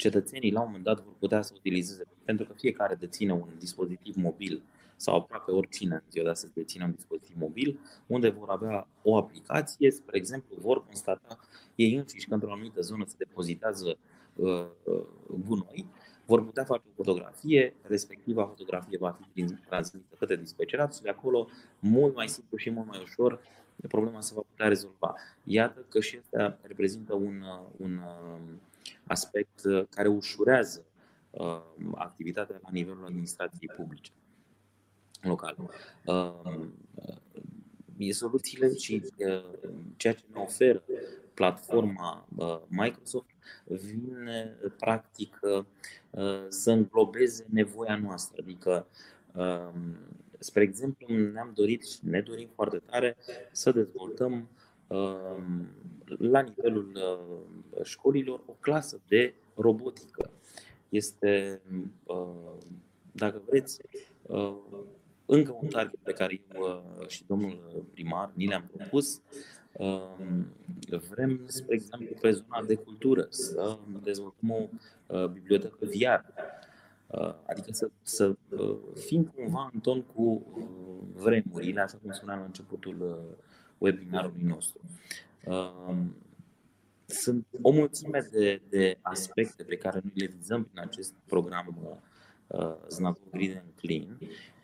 Uh, cetățenii la un moment dat vor putea să utilizeze, pentru că fiecare deține un dispozitiv mobil sau aproape oricine în ziua de astăzi deține un dispozitiv mobil, unde vor avea o aplicație, spre exemplu, vor constata ei înșiși că într-o anumită zonă se depozitează uh, uh gunoi, vor putea face o fotografie, respectiva fotografie va fi transmisă către dispecerat și de acolo, mult mai simplu și mult mai ușor, problema se va putea rezolva. Iată că și asta reprezintă un, uh, un uh, aspect uh, care ușurează uh, activitatea la nivelul administrației publice locale. Uh, soluțiile și ceea ce ne oferă platforma Microsoft vine practic să înglobeze nevoia noastră. Adică, spre exemplu, ne-am dorit și ne dorim foarte tare să dezvoltăm la nivelul uh, școlilor o clasă de robotică. Este, uh, dacă vreți, uh, încă un target pe care eu și domnul primar ni le-am propus. Vrem, spre exemplu, pe zona de cultură să dezvoltăm o bibliotecă VR, adică să, să fim cumva în ton cu vremurile, așa cum spuneam la începutul webinarului nostru. Um, sunt o mulțime de, de aspecte pe care noi le vizăm prin acest program uh, Znacul Green and Clean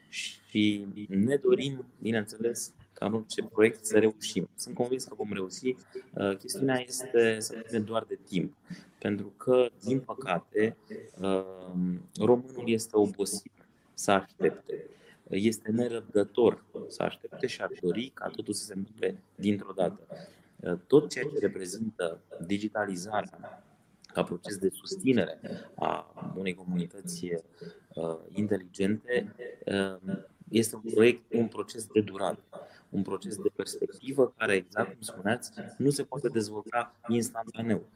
și ne dorim, bineînțeles, ca în orice proiect să reușim. Sunt convins că vom reuși. Uh, chestiunea este să fie doar de timp. Pentru că, din păcate, uh, românul este obosit să aștepte este nerăbdător să aștepte și ar dori ca totul să se întâmple dintr-o dată. Tot ceea ce reprezintă digitalizarea ca proces de susținere a unei comunități uh, inteligente uh, este un proiect, un proces de durată, un proces de perspectivă care, exact cum spuneați, nu se poate dezvolta instantaneu.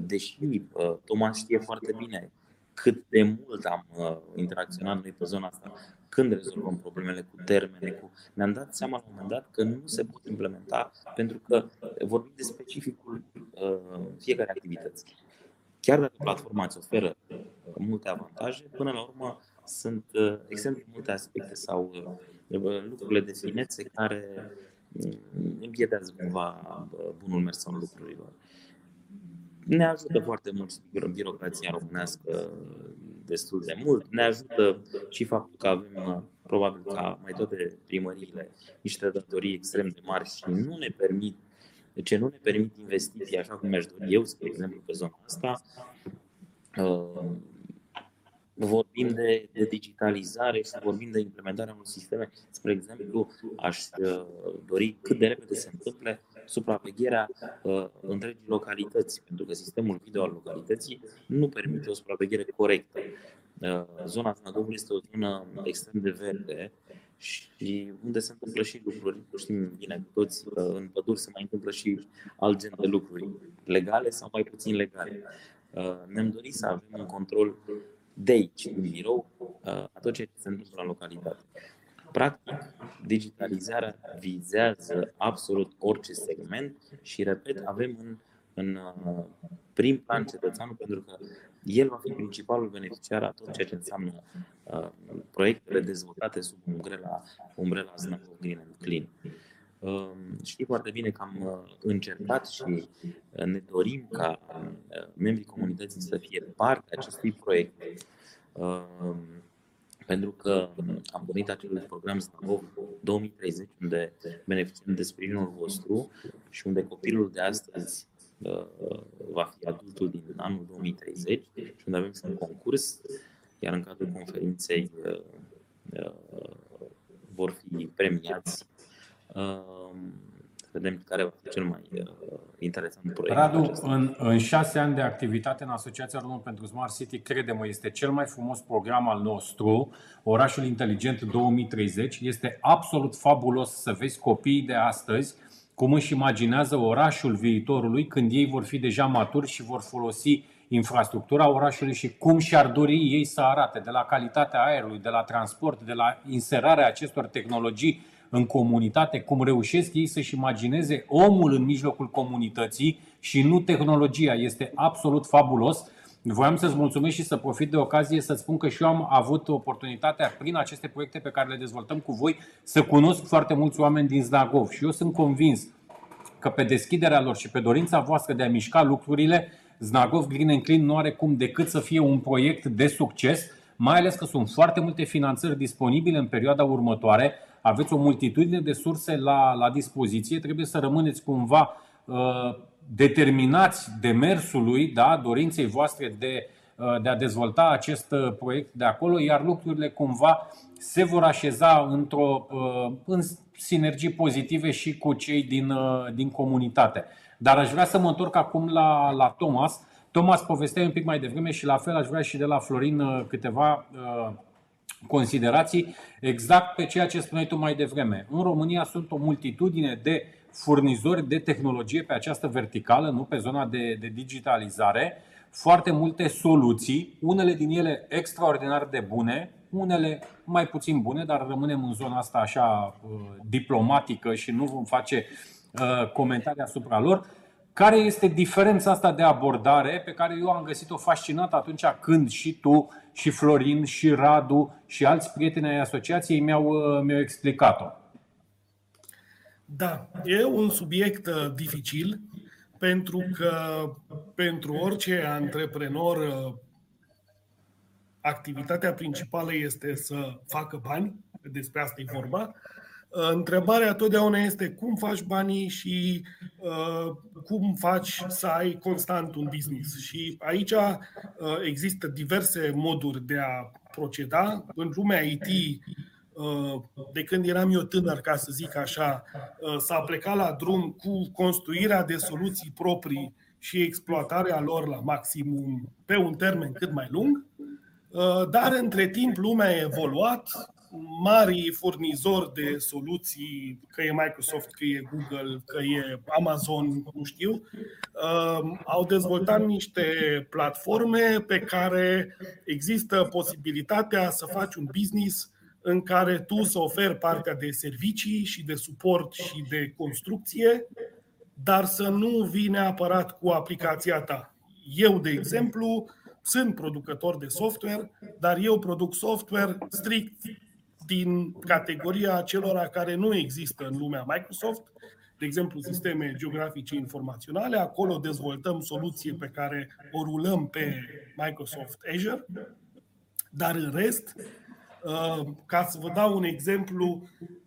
Deși uh, Tomas știe foarte bine cât de mult am interacționat noi pe zona asta, când rezolvăm problemele cu termene, cu... ne-am dat seama la un moment dat că nu se pot implementa pentru că vorbim de specificul uh, fiecare activități. Chiar dacă platforma îți oferă multe avantaje, până la urmă sunt uh, extrem de multe aspecte sau uh, lucrurile de finețe care împietează cumva bunul mers al lucrurilor. Ne ajută foarte mult birocrația românească destul de mult. Ne ajută și faptul că avem, probabil ca mai toate primăriile, niște datorii extrem de mari și nu ne permit de ce nu ne permit investiții așa cum mi-aș dori eu, spre exemplu, pe zona asta. Uh, vorbim de, de digitalizare și vorbim de implementarea unor sisteme. Spre exemplu, aș uh, dori cât de repede se întâmple supravegherea uh, întregii localități, pentru că sistemul video al localității nu permite o supraveghere corectă. Uh, zona Znagobului este o zonă extrem de verde și unde se întâmplă și lucruri, știm bine toți, în păduri se mai întâmplă și alt gen de lucruri, legale sau mai puțin legale. Uh, ne-am dorit să avem un control de aici, din birou, uh, a tot ce se întâmplă în localitate. Practic, digitalizarea vizează absolut orice segment și, repet, avem în, în uh, prim plan cetățeanul pentru că el va fi principalul beneficiar a tot ceea ce înseamnă uh, proiectele dezvoltate sub umbrela, umbrela Snapchat Green and Clean. Uh, știi foarte bine că am uh, încercat și uh, ne dorim ca uh, membrii comunității să fie parte a acestui proiect. Uh, pentru că am pornit acel program Snapov 2030, unde beneficiem de sprijinul vostru și unde copilul de astăzi Uh, va fi adultul din anul 2030 și unde avem un concurs, iar în cadrul conferinței uh, uh, vor fi premiați vedem care va fi cel mai interesant proiect. Radu, în, în șase ani de activitate în Asociația Român pentru Smart City, credem este cel mai frumos program al nostru, Orașul Inteligent 2030. Este absolut fabulos să vezi copiii de astăzi cum își imaginează orașul viitorului când ei vor fi deja maturi și vor folosi infrastructura orașului și cum și-ar dori ei să arate, de la calitatea aerului, de la transport, de la inserarea acestor tehnologii în comunitate, cum reușesc ei să-și imagineze omul în mijlocul comunității și nu tehnologia. Este absolut fabulos. Voiam să-ți mulțumesc și să profit de ocazie să spun că și eu am avut oportunitatea prin aceste proiecte pe care le dezvoltăm cu voi să cunosc foarte mulți oameni din Zdagov și eu sunt convins că pe deschiderea lor și pe dorința voastră de a mișca lucrurile, Znagov Green and Clean nu are cum decât să fie un proiect de succes, mai ales că sunt foarte multe finanțări disponibile în perioada următoare, aveți o multitudine de surse la, la dispoziție, trebuie să rămâneți cumva uh, determinați demersului, da, dorinței voastre de, uh, de a dezvolta acest uh, proiect de acolo, iar lucrurile cumva se vor așeza într-o, uh, în sinergii pozitive și cu cei din, din comunitate. Dar aș vrea să mă întorc acum la, la Thomas. Thomas povestea un pic mai devreme și la fel aș vrea și de la Florin câteva considerații exact pe ceea ce spuneai tu mai devreme. În România sunt o multitudine de furnizori de tehnologie pe această verticală, nu pe zona de, de digitalizare, foarte multe soluții, unele din ele extraordinar de bune, unele mai puțin bune, dar rămânem în zona asta așa uh, diplomatică și nu vom face uh, comentarii asupra lor. Care este diferența asta de abordare pe care eu am găsit-o fascinată atunci când și tu, și Florin, și Radu, și alți prieteni ai asociației mi-au, uh, mi-au explicat-o? Da, e un subiect uh, dificil pentru că pentru orice antreprenor uh, activitatea principală este să facă bani, despre asta e vorba. Uh, întrebarea totdeauna este cum faci banii și uh, cum faci să ai constant un business. Și aici uh, există diverse moduri de a proceda. În lumea IT Uh, de când eram eu tânăr, ca să zic așa, uh, s-a plecat la drum cu construirea de soluții proprii și exploatarea lor la maximum pe un termen cât mai lung. Uh, dar între timp lumea a evoluat, mari furnizori de soluții, că e Microsoft, că e Google, că e Amazon, nu știu, au dezvoltat niște platforme pe care există posibilitatea să faci un business în care tu să oferi partea de servicii și de suport și de construcție, dar să nu vii neapărat cu aplicația ta. Eu, de exemplu, sunt producător de software, dar eu produc software strict din categoria celor care nu există în lumea Microsoft, de exemplu, sisteme geografice informaționale. Acolo dezvoltăm soluție pe care o rulăm pe Microsoft Azure, dar în rest, uh, ca să vă dau un exemplu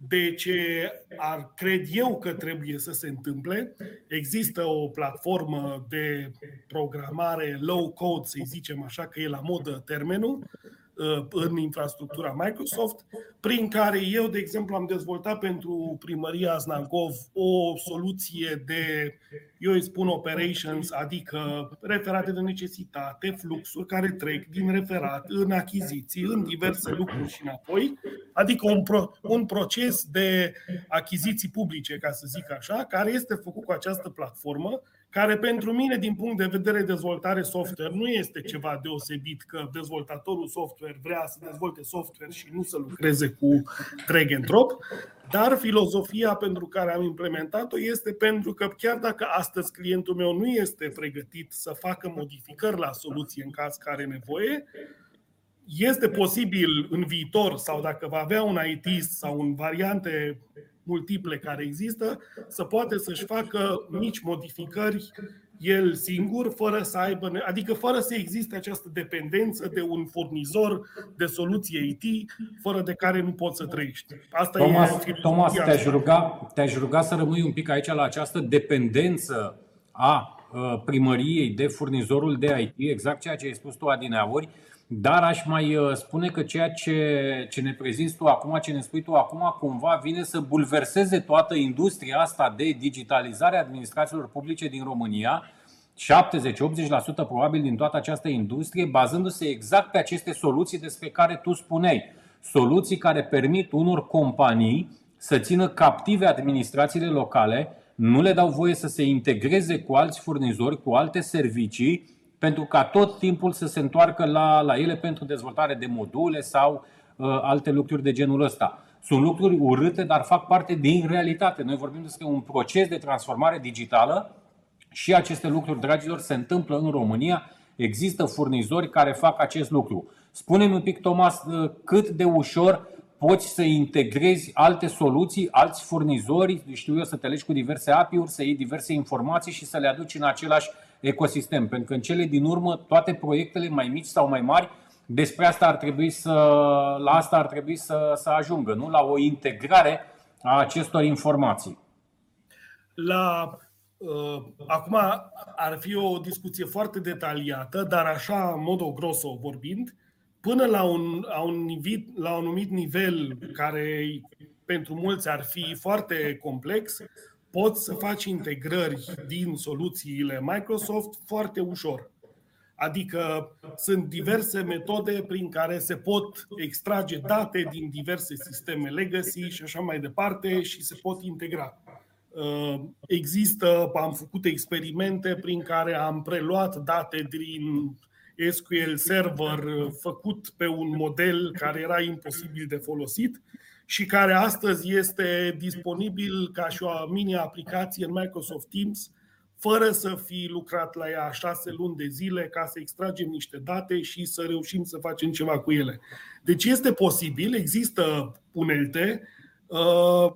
de ce ar cred eu că trebuie să se întâmple, există o platformă de programare low code, să zicem așa, că e la modă termenul, Uh, în infrastructura Microsoft, prin care eu, de exemplu, am dezvoltat pentru primăria Znagov o soluție de, eu îi spun operations, adică referate de necesitate, fluxuri care trec din referat în achiziții, în diverse lucruri și înapoi, adică un, pro, un proces de achiziții publice, ca să zic așa, care este făcut cu această platformă care pentru mine, din punct de vedere dezvoltare software, nu este ceva deosebit că dezvoltatorul software vrea să dezvolte software și nu să lucreze cu drag and drop, dar filozofia pentru care am implementat-o este pentru că chiar dacă astăzi clientul meu nu este pregătit să facă modificări la soluție în caz care are nevoie, este posibil în viitor sau dacă va avea un IT sau în variante multiple care există, să poate să-și facă mici modificări el singur, fără să aibă, adică fără să existe această dependență de un furnizor de soluție IT, fără de care nu poți să trăiești. Asta Thomas, e Thomas te-aș, ruga, te-aș ruga să rămâi un pic aici la această dependență a uh, primăriei de furnizorul de IT, exact ceea ce ai spus tu adineauri, dar aș mai uh, spune că ceea ce, ce ne prezinți tu acum, ce ne spui tu acum, cumva vine să bulverseze toată industria asta de digitalizare a administrațiilor publice din România, 70-80% probabil din toată această industrie, bazându-se exact pe aceste soluții despre care tu spuneai. Soluții care permit unor companii să țină captive administrațiile locale, nu le dau voie să se integreze cu alți furnizori, cu alte servicii, pentru ca tot timpul să se întoarcă la, la ele pentru dezvoltare de module sau uh, alte lucruri de genul ăsta. Sunt lucruri urâte, dar fac parte din realitate. Noi vorbim despre un proces de transformare digitală și aceste lucruri, dragilor, se întâmplă în România. Există furnizori care fac acest lucru. Spune-mi un pic, Thomas, uh, cât de ușor poți să integrezi alte soluții, alți furnizori, știu eu, să te legi cu diverse API-uri, să iei diverse informații și să le aduci în același ecosistem. Pentru că în cele din urmă, toate proiectele mai mici sau mai mari, despre asta ar trebui să, la asta ar trebui să, să ajungă, nu? La o integrare a acestor informații. La Uh, acum ar fi o discuție foarte detaliată, dar așa, în mod grosso vorbind, până la un, la un, nivel, la un anumit nivel care pentru mulți ar fi foarte complex, poți să faci integrări din soluțiile Microsoft foarte ușor. Adică sunt diverse metode prin care se pot extrage date din diverse sisteme legacy și așa mai departe și se pot integra. Uh, există, am făcut experimente prin care am preluat date din SQL Server făcut pe un model care era imposibil de folosit și care astăzi este disponibil ca și o mini-aplicație în Microsoft Teams, fără să fi lucrat la ea șase luni de zile ca să extragem niște date și să reușim să facem ceva cu ele. Deci este posibil, există unelte, uh,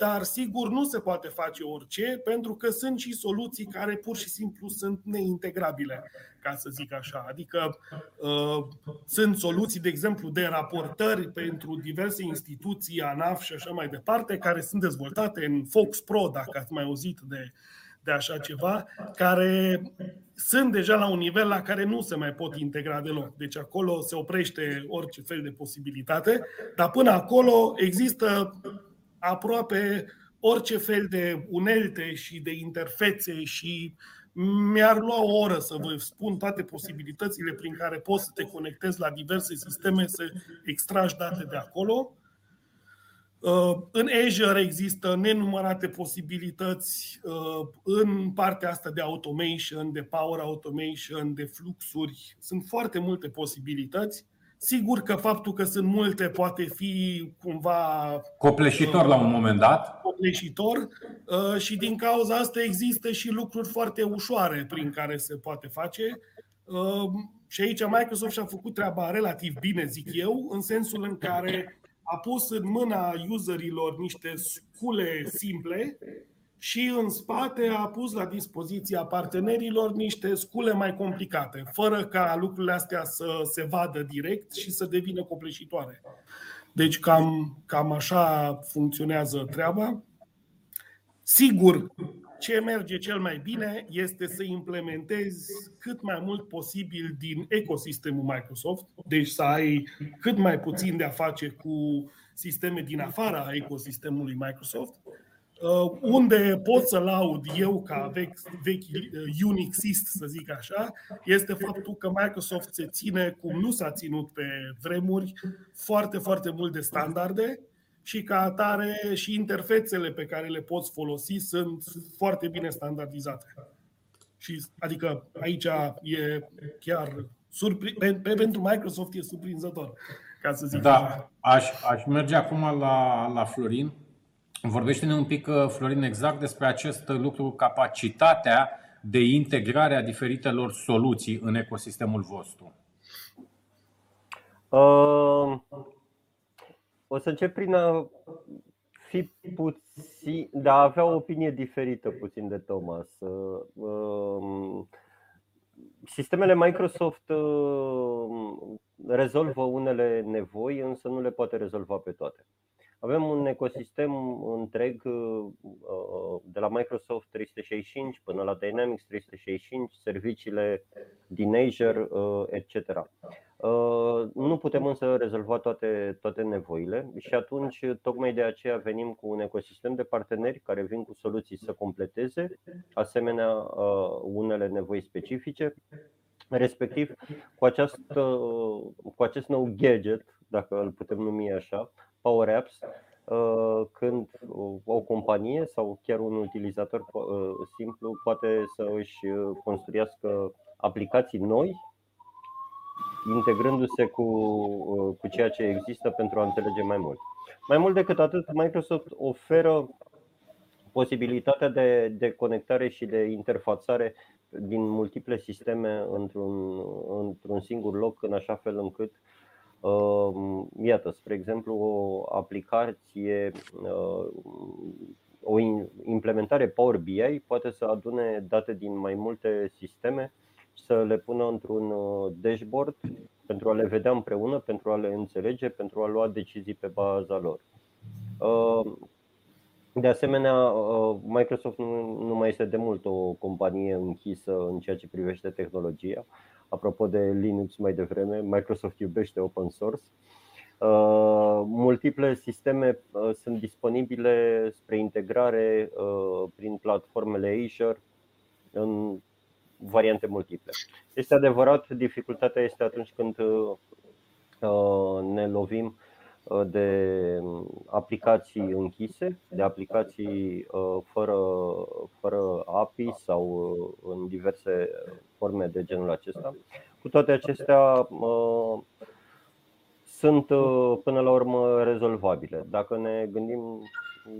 dar sigur nu se poate face orice, pentru că sunt și soluții care pur și simplu sunt neintegrabile, ca să zic așa. Adică uh, sunt soluții, de exemplu, de raportări pentru diverse instituții, ANAF și așa mai departe, care sunt dezvoltate în Fox Pro, dacă ați mai auzit de, de așa ceva, care sunt deja la un nivel la care nu se mai pot integra deloc. Deci acolo se oprește orice fel de posibilitate, dar până acolo există aproape orice fel de unelte și de interfețe și mi-ar lua o oră să vă spun toate posibilitățile prin care poți să te conectezi la diverse sisteme, să extragi date de acolo. Uh, în Azure există nenumărate posibilități uh, în partea asta de automation, de power automation, de fluxuri. Sunt foarte multe posibilități. Sigur că faptul că sunt multe poate fi cumva copleșitor la un moment dat. Copleșitor uh, și din cauza asta există și lucruri foarte ușoare prin care se poate face. Uh, și aici Microsoft și-a făcut treaba relativ bine, zic eu, în sensul în care a pus în mâna userilor niște scule simple și în spate a pus la dispoziția partenerilor niște scule mai complicate, fără ca lucrurile astea să se vadă direct și să devină copleșitoare. Deci cam, cam așa funcționează treaba. Sigur, ce merge cel mai bine este să implementezi cât mai mult posibil din ecosistemul Microsoft, deci să ai cât mai puțin de a face cu sisteme din afara ecosistemului Microsoft, uh, unde pot să laud eu ca vechi, vechi uh, Unixist, să zic așa, este faptul că Microsoft se ține, cum nu s-a ținut pe vremuri, foarte, foarte mult de standarde și ca atare și interfețele pe care le poți folosi sunt foarte bine standardizate. Și, adică aici e chiar surpri- pentru Microsoft e surprinzător, ca să zic. Da, aș, aș merge acum la, la Florin. Vorbește-ne un pic, uh, Florin, exact despre acest lucru, capacitatea de integrare a diferitelor soluții în ecosistemul vostru. Uh, o să încep prin a fi puțin, de a avea o opinie diferită puțin de Thomas. Um, sistemele Microsoft um, rezolvă unele nevoi, însă nu le poate rezolva pe toate. Avem un ecosistem întreg uh, de la Microsoft 365 până la Dynamics 365, serviciile din Azure, uh, etc. Uh, nu putem însă rezolva toate, toate nevoile și atunci tocmai de aceea venim cu un ecosistem de parteneri care vin cu soluții să completeze asemenea unele nevoi specifice, respectiv cu, această, cu acest nou gadget, dacă îl putem numi așa, Power Apps, uh, când o companie sau chiar un utilizator uh, simplu poate să își uh, construiască aplicații noi, integrându-se cu, cu ceea ce există pentru a înțelege mai mult. Mai mult decât atât, Microsoft oferă posibilitatea de, de conectare și de interfațare din multiple sisteme într-un, într-un singur loc, în așa fel încât Iată, spre exemplu, o aplicație, o implementare Power BI poate să adune date din mai multe sisteme și să le pună într-un dashboard pentru a le vedea împreună, pentru a le înțelege, pentru a lua decizii pe baza lor. De asemenea, Microsoft nu mai este de mult o companie închisă în ceea ce privește tehnologia. Apropo de Linux mai devreme, Microsoft iubește open source. Uh, multiple sisteme uh, sunt disponibile spre integrare uh, prin platformele Azure în variante multiple. Este adevărat, dificultatea este atunci când ne lovim de aplicații închise, de aplicații fără, fără API sau în diverse forme de genul acesta. Cu toate acestea, sunt până la urmă rezolvabile. Dacă ne gândim,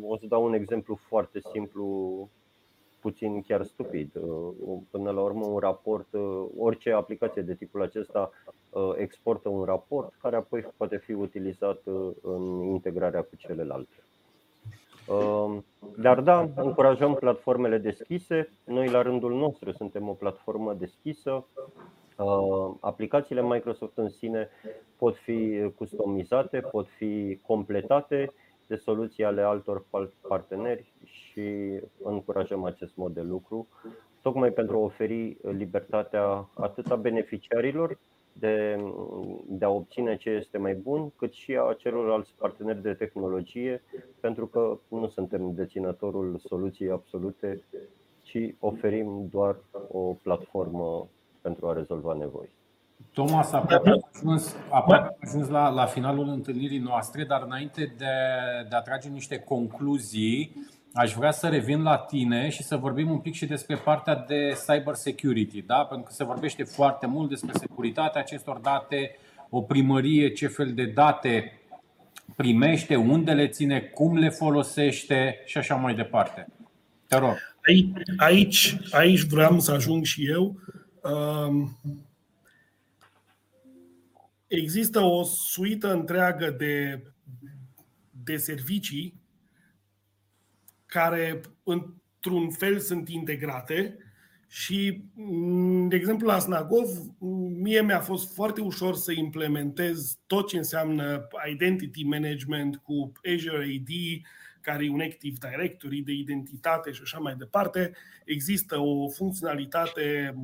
o să dau un exemplu foarte simplu, puțin chiar stupid. Până la urmă, un raport, orice aplicație de tipul acesta exportă un raport care apoi poate fi utilizat în integrarea cu celelalte. Ehm, dar da, încurajăm platformele deschise. Noi, la rândul nostru, suntem o platformă deschisă. Ehm, aplicațiile Microsoft în sine pot fi customizate, pot fi completate de soluții ale altor parteneri și încurajăm acest mod de lucru, tocmai pentru a oferi libertatea atât a beneficiarilor, de, de a obține ce este mai bun, cât și a celorlalți parteneri de tehnologie, pentru că nu suntem deținătorul soluției absolute, ci oferim doar o platformă pentru a rezolva nevoi. Thomas, aproape am ajuns, aproape am ajuns la, la finalul întâlnirii noastre, dar înainte de, de a trage niște concluzii, Aș vrea să revin la tine și să vorbim un pic și despre partea de cyber security, da? pentru că se vorbește foarte mult despre securitatea acestor date, o primărie, ce fel de date primește, unde le ține, cum le folosește și așa mai departe. Te rog. Aici, aici, aici vreau să ajung și eu. Um, există o suită întreagă de de servicii care într-un fel sunt integrate și, mm, de exemplu, la Snagov, mie mi-a fost foarte ușor să implementez tot ce înseamnă identity management cu Azure AD, care e un Active Directory de identitate și așa mai departe. Există o funcționalitate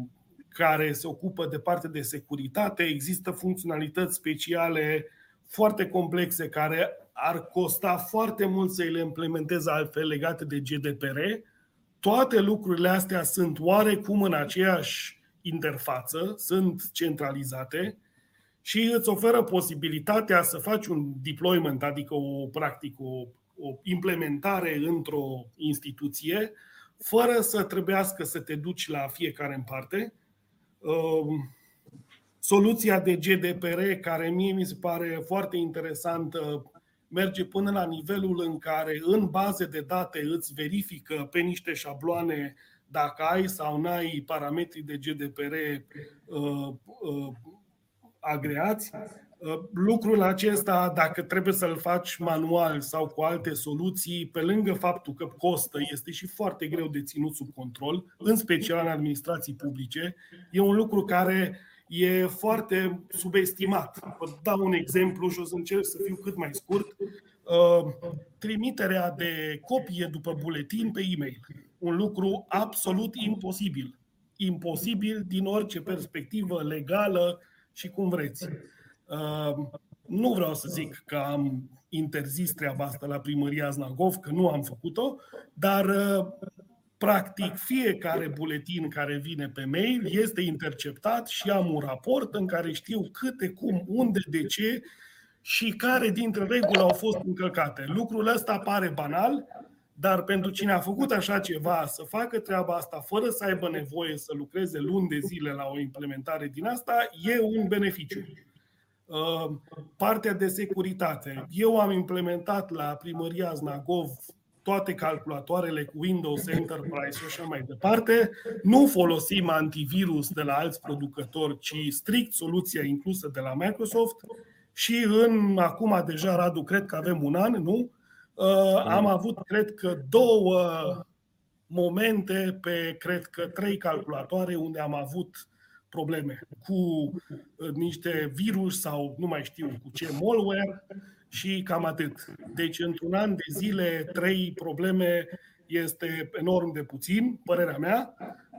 care se ocupă de parte de securitate, există funcționalități speciale foarte complexe care ar costa foarte mult să le implementeze altfel legate de GDPR. Toate lucrurile astea sunt oarecum în aceeași interfață, sunt centralizate și îți oferă posibilitatea să faci un deployment, adică o practic o, o implementare într-o instituție, fără să trebuiască să te duci la fiecare în parte. Um, soluția de GDPR, care mie mi se pare foarte interesantă, merge până la nivelul în care în baze de date îți verifică pe niște șabloane dacă ai sau nu ai parametri de GDPR uh, uh, agreați. Uh, lucrul acesta, dacă trebuie să-l faci manual sau cu alte soluții, pe lângă faptul că costă, este și foarte greu de ținut sub control, în special în administrații publice, e un lucru care e foarte subestimat. Vă dau un exemplu și o să încerc să fiu cât mai scurt. Uh, trimiterea de copie după buletin pe e-mail. Un lucru absolut imposibil. Imposibil din orice perspectivă legală și cum vreți. Uh, nu vreau să zic că am interzis treaba asta la primăria Znagov, că nu am făcut-o, dar uh, practic fiecare buletin care vine pe mail este interceptat și am un raport în care știu câte, cum, unde, de ce și care dintre reguli au fost încălcate. Lucrul ăsta pare banal, dar pentru cine a făcut așa ceva, să facă treaba asta fără să aibă nevoie să lucreze luni de zile la o implementare din asta, e un beneficiu. Uh, partea de securitate. Eu am implementat la primăria Znagov toate calculatoarele cu Windows Enterprise și așa mai departe. Nu folosim antivirus de la alți producători, ci strict soluția inclusă de la Microsoft. Și în acum deja, Radu, cred că avem un an, nu? Uh, am avut, cred că, două momente pe, cred că, trei calculatoare unde am avut probleme cu uh, niște virus sau nu mai știu cu ce malware și cam atât. Deci, într-un an de zile, trei probleme este enorm de puțin, părerea mea.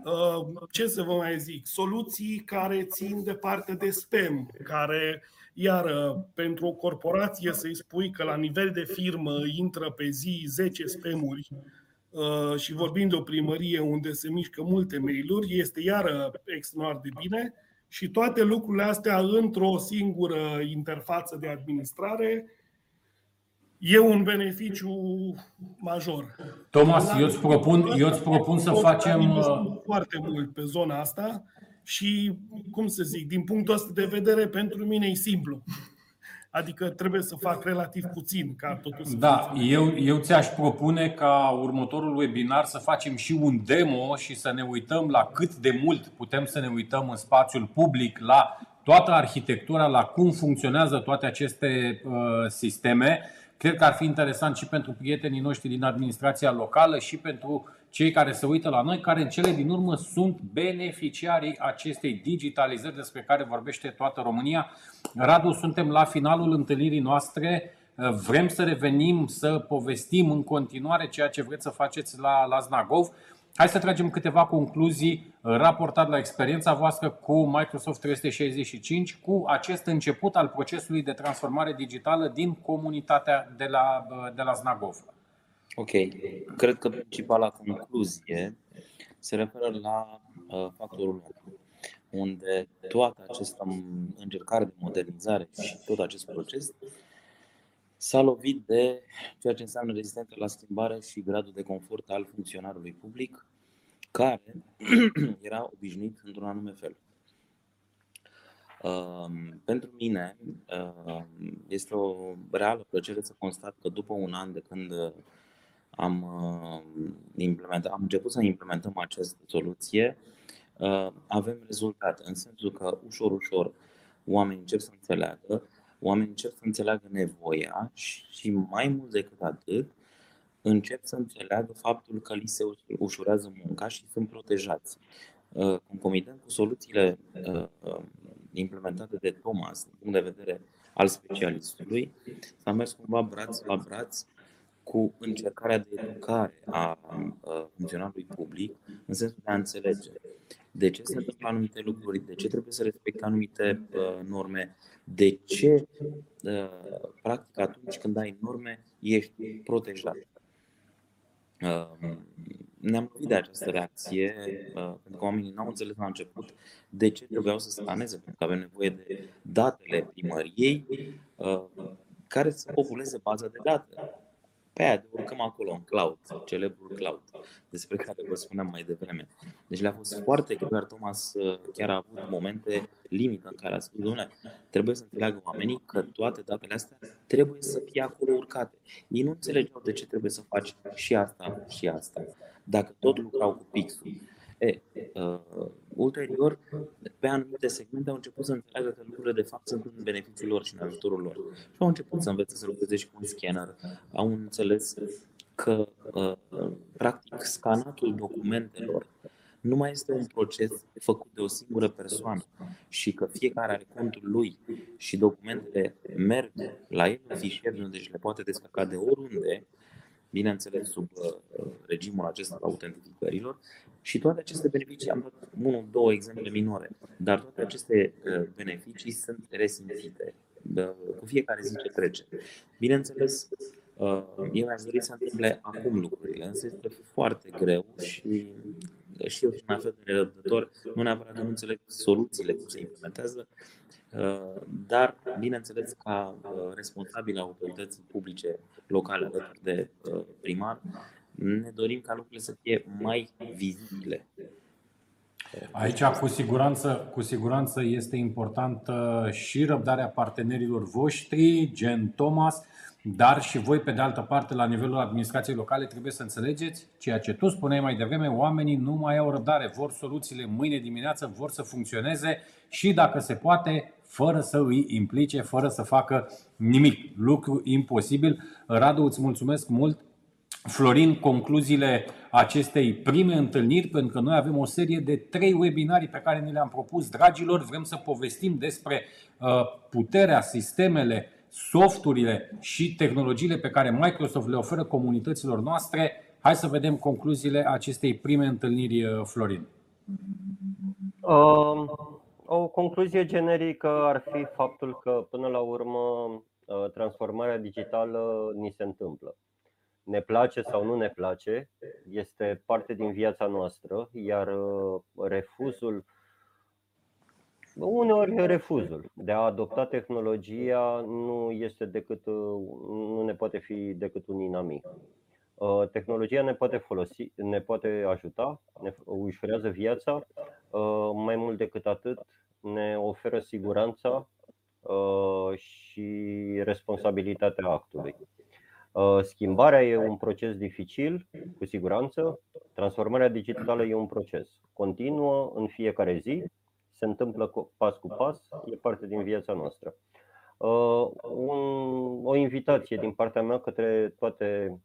Uh, ce să vă mai zic? Soluții care țin de parte de spam, care, iar pentru o corporație să-i spui că la nivel de firmă intră pe zi 10 spamuri uh, și vorbim de o primărie unde se mișcă multe mail-uri, este iară extraordinar de bine și toate lucrurile astea într-o singură interfață de administrare e un beneficiu major. Thomas, eu îți propun, eu îți propun să facem... Uh, foarte mult pe zona asta și, cum să zic, din punctul ăsta de vedere, pentru mine e simplu. Adică trebuie să fac relativ puțin ca totul să Da, eu, eu ți-aș propune ca următorul webinar să facem și un demo și să ne uităm la cât de mult putem să ne uităm în spațiul public, la toată arhitectura, la cum funcționează toate aceste uh, sisteme Cred că ar fi interesant și pentru prietenii noștri din administrația locală și pentru cei care se uită la noi, care în cele din urmă sunt beneficiarii acestei digitalizări despre care vorbește toată România. Radu, suntem la finalul întâlnirii noastre. Vrem să revenim, să povestim în continuare ceea ce vreți să faceți la, la Znagov. Hai să tragem câteva concluzii raportat la experiența voastră cu Microsoft 365, cu acest început al procesului de transformare digitală din comunitatea de la, de la Znagov. Ok. Cred că principala concluzie se referă la uh, factorul unde toată această încercare de modernizare și tot acest proces s-a lovit de ceea ce înseamnă rezistență la schimbare și gradul de confort al funcționarului public, care era obișnuit într-un anume fel. Um, pentru mine um, este o reală plăcere să constat că după un an de când am, uh, implementat, am început să implementăm această soluție, uh, avem rezultate, în sensul că ușor, ușor oamenii încep să înțeleagă oamenii încep să înțeleagă nevoia și mai mult decât atât, încep să înțeleagă faptul că li se ușurează munca și sunt protejați. Uh, concomitent cu soluțiile uh, uh, implementate de Thomas, din punct de vedere al specialistului, s-a mers cumva braț la braț cu încercarea de educare a funcționarului public în sensul de a înțelege de ce se întâmplă anumite lucruri, de ce trebuie să respecte anumite norme, de ce, practic, atunci când ai norme, ești protejat. Ne-am lovit de această reacție, pentru că oamenii n-au înțeles la început de ce trebuiau să scaneze, pentru că avem nevoie de datele primăriei care să populeze baza de date. Pe aia de urcăm acolo, în cloud, celebrul cloud, despre care vă spuneam mai devreme. Deci le-a fost foarte clar, Thomas chiar a avut momente limită în care a spus, domnule, trebuie să înțeleagă oamenii că toate datele astea trebuie să fie acolo urcate. Ei nu înțelegeau de ce trebuie să faci și asta și asta. Dacă tot lucrau cu pixul. E, uh, ulterior, pe anumite segmente au început să înțeleagă că lucrurile de fapt sunt în beneficiul lor și în ajutorul lor. Și au început să învețe să lucreze și cu un scanner. Au înțeles că, uh, practic, scanatul documentelor nu mai este un proces făcut de o singură persoană și că fiecare are contul lui și documentele merg la el în fișier unde și le poate descărca de oriunde, bineînțeles sub uh, regimul acesta al autentificărilor și toate aceste beneficii, am dat unul, două exemple minore, dar toate aceste uh, beneficii sunt resimțite cu fiecare zi ce trece. Bineînțeles, uh, eu aș dori să întâmple acum lucrurile, însă este foarte greu și și eu și mai fel de nerăbdător, nu neapărat că nu înțeleg soluțiile cum se implementează, uh, dar, bineînțeles, ca uh, responsabil autorității publice locale alături de uh, primar, ne dorim ca lucrurile să fie mai vizibile. Aici, cu siguranță, cu siguranță, este importantă și răbdarea partenerilor voștri, gen Thomas, dar și voi, pe de altă parte, la nivelul administrației locale, trebuie să înțelegeți ceea ce tu spuneai mai devreme, oamenii nu mai au răbdare, vor soluțiile mâine dimineață, vor să funcționeze și, dacă se poate, fără să îi implice, fără să facă nimic. Lucru imposibil. Radu, îți mulțumesc mult. Florin, concluziile acestei prime întâlniri, pentru că noi avem o serie de trei webinarii pe care ni le-am propus, dragilor. Vrem să povestim despre uh, puterea, sistemele, softurile și tehnologiile pe care Microsoft le oferă comunităților noastre. Hai să vedem concluziile acestei prime întâlniri, uh, Florin. Um, o concluzie generică ar fi faptul că, până la urmă, uh, transformarea digitală ni se întâmplă. Ne place sau nu ne place, este parte din viața noastră, iar uh, refuzul Uneori refuzul de a adopta tehnologia nu este decât, nu ne poate fi decât un inamic. Uh, tehnologia ne poate folosi, ne poate ajuta, ne ușurează viața, uh, mai mult decât atât ne oferă siguranța uh, și responsabilitatea actului. Schimbarea e un proces dificil, cu siguranță. Transformarea digitală e un proces. Continuă în fiecare zi, se întâmplă pas cu pas, e parte din viața noastră. Uh, un, o invitație din partea mea către toate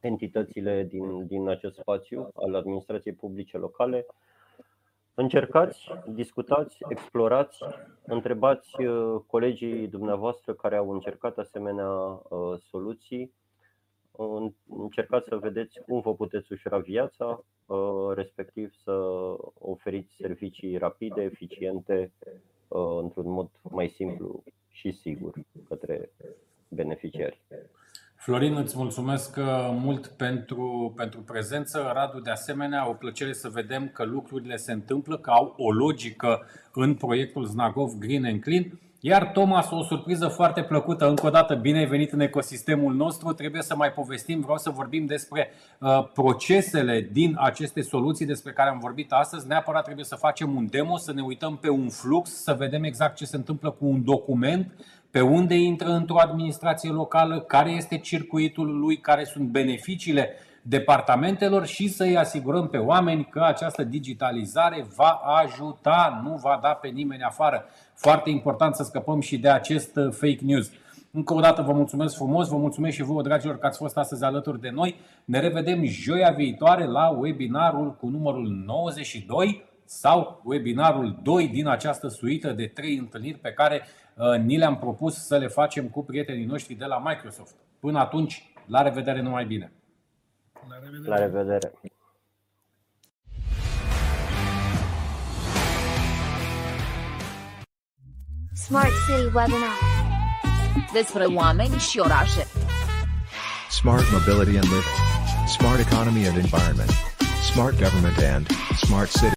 entitățile din, din acest spațiu al administrației publice locale. Încercați, discutați, explorați, întrebați uh, colegii dumneavoastră care au încercat asemenea uh, soluții încercați să vedeți cum vă puteți ușura viața, uh, respectiv să oferiți servicii rapide, eficiente, uh, într-un mod mai simplu și sigur către beneficiari. Florin, îți mulțumesc uh, mult pentru, pentru prezență. Radu, de asemenea, o plăcere să vedem că lucrurile se întâmplă, că au o logică în proiectul Znagov Green and Clean. Iar Thomas, o surpriză foarte plăcută, încă o dată, bine ai venit în ecosistemul nostru, trebuie să mai povestim, vreau să vorbim despre uh, procesele din aceste soluții despre care am vorbit astăzi. Neapărat trebuie să facem un demo, să ne uităm pe un flux, să vedem exact ce se întâmplă cu un document, pe unde intră într-o administrație locală, care este circuitul lui, care sunt beneficiile departamentelor și să-i asigurăm pe oameni că această digitalizare va ajuta, nu va da pe nimeni afară. Foarte important să scăpăm și de acest uh, fake news. Încă o dată vă mulțumesc frumos, vă mulțumesc și vouă, dragilor, că ați fost astăzi alături de noi. Ne revedem joia viitoare la webinarul cu numărul 92 sau webinarul 2 din această suită de 3 întâlniri pe care uh, ni le-am propus să le facem cu prietenii noștri de la Microsoft. Până atunci, la revedere, numai bine! La revedere! La revedere! Smart City Webinar Despre oameni și orașe Smart mobility and living. Smart economy and environment. Smart government and smart city.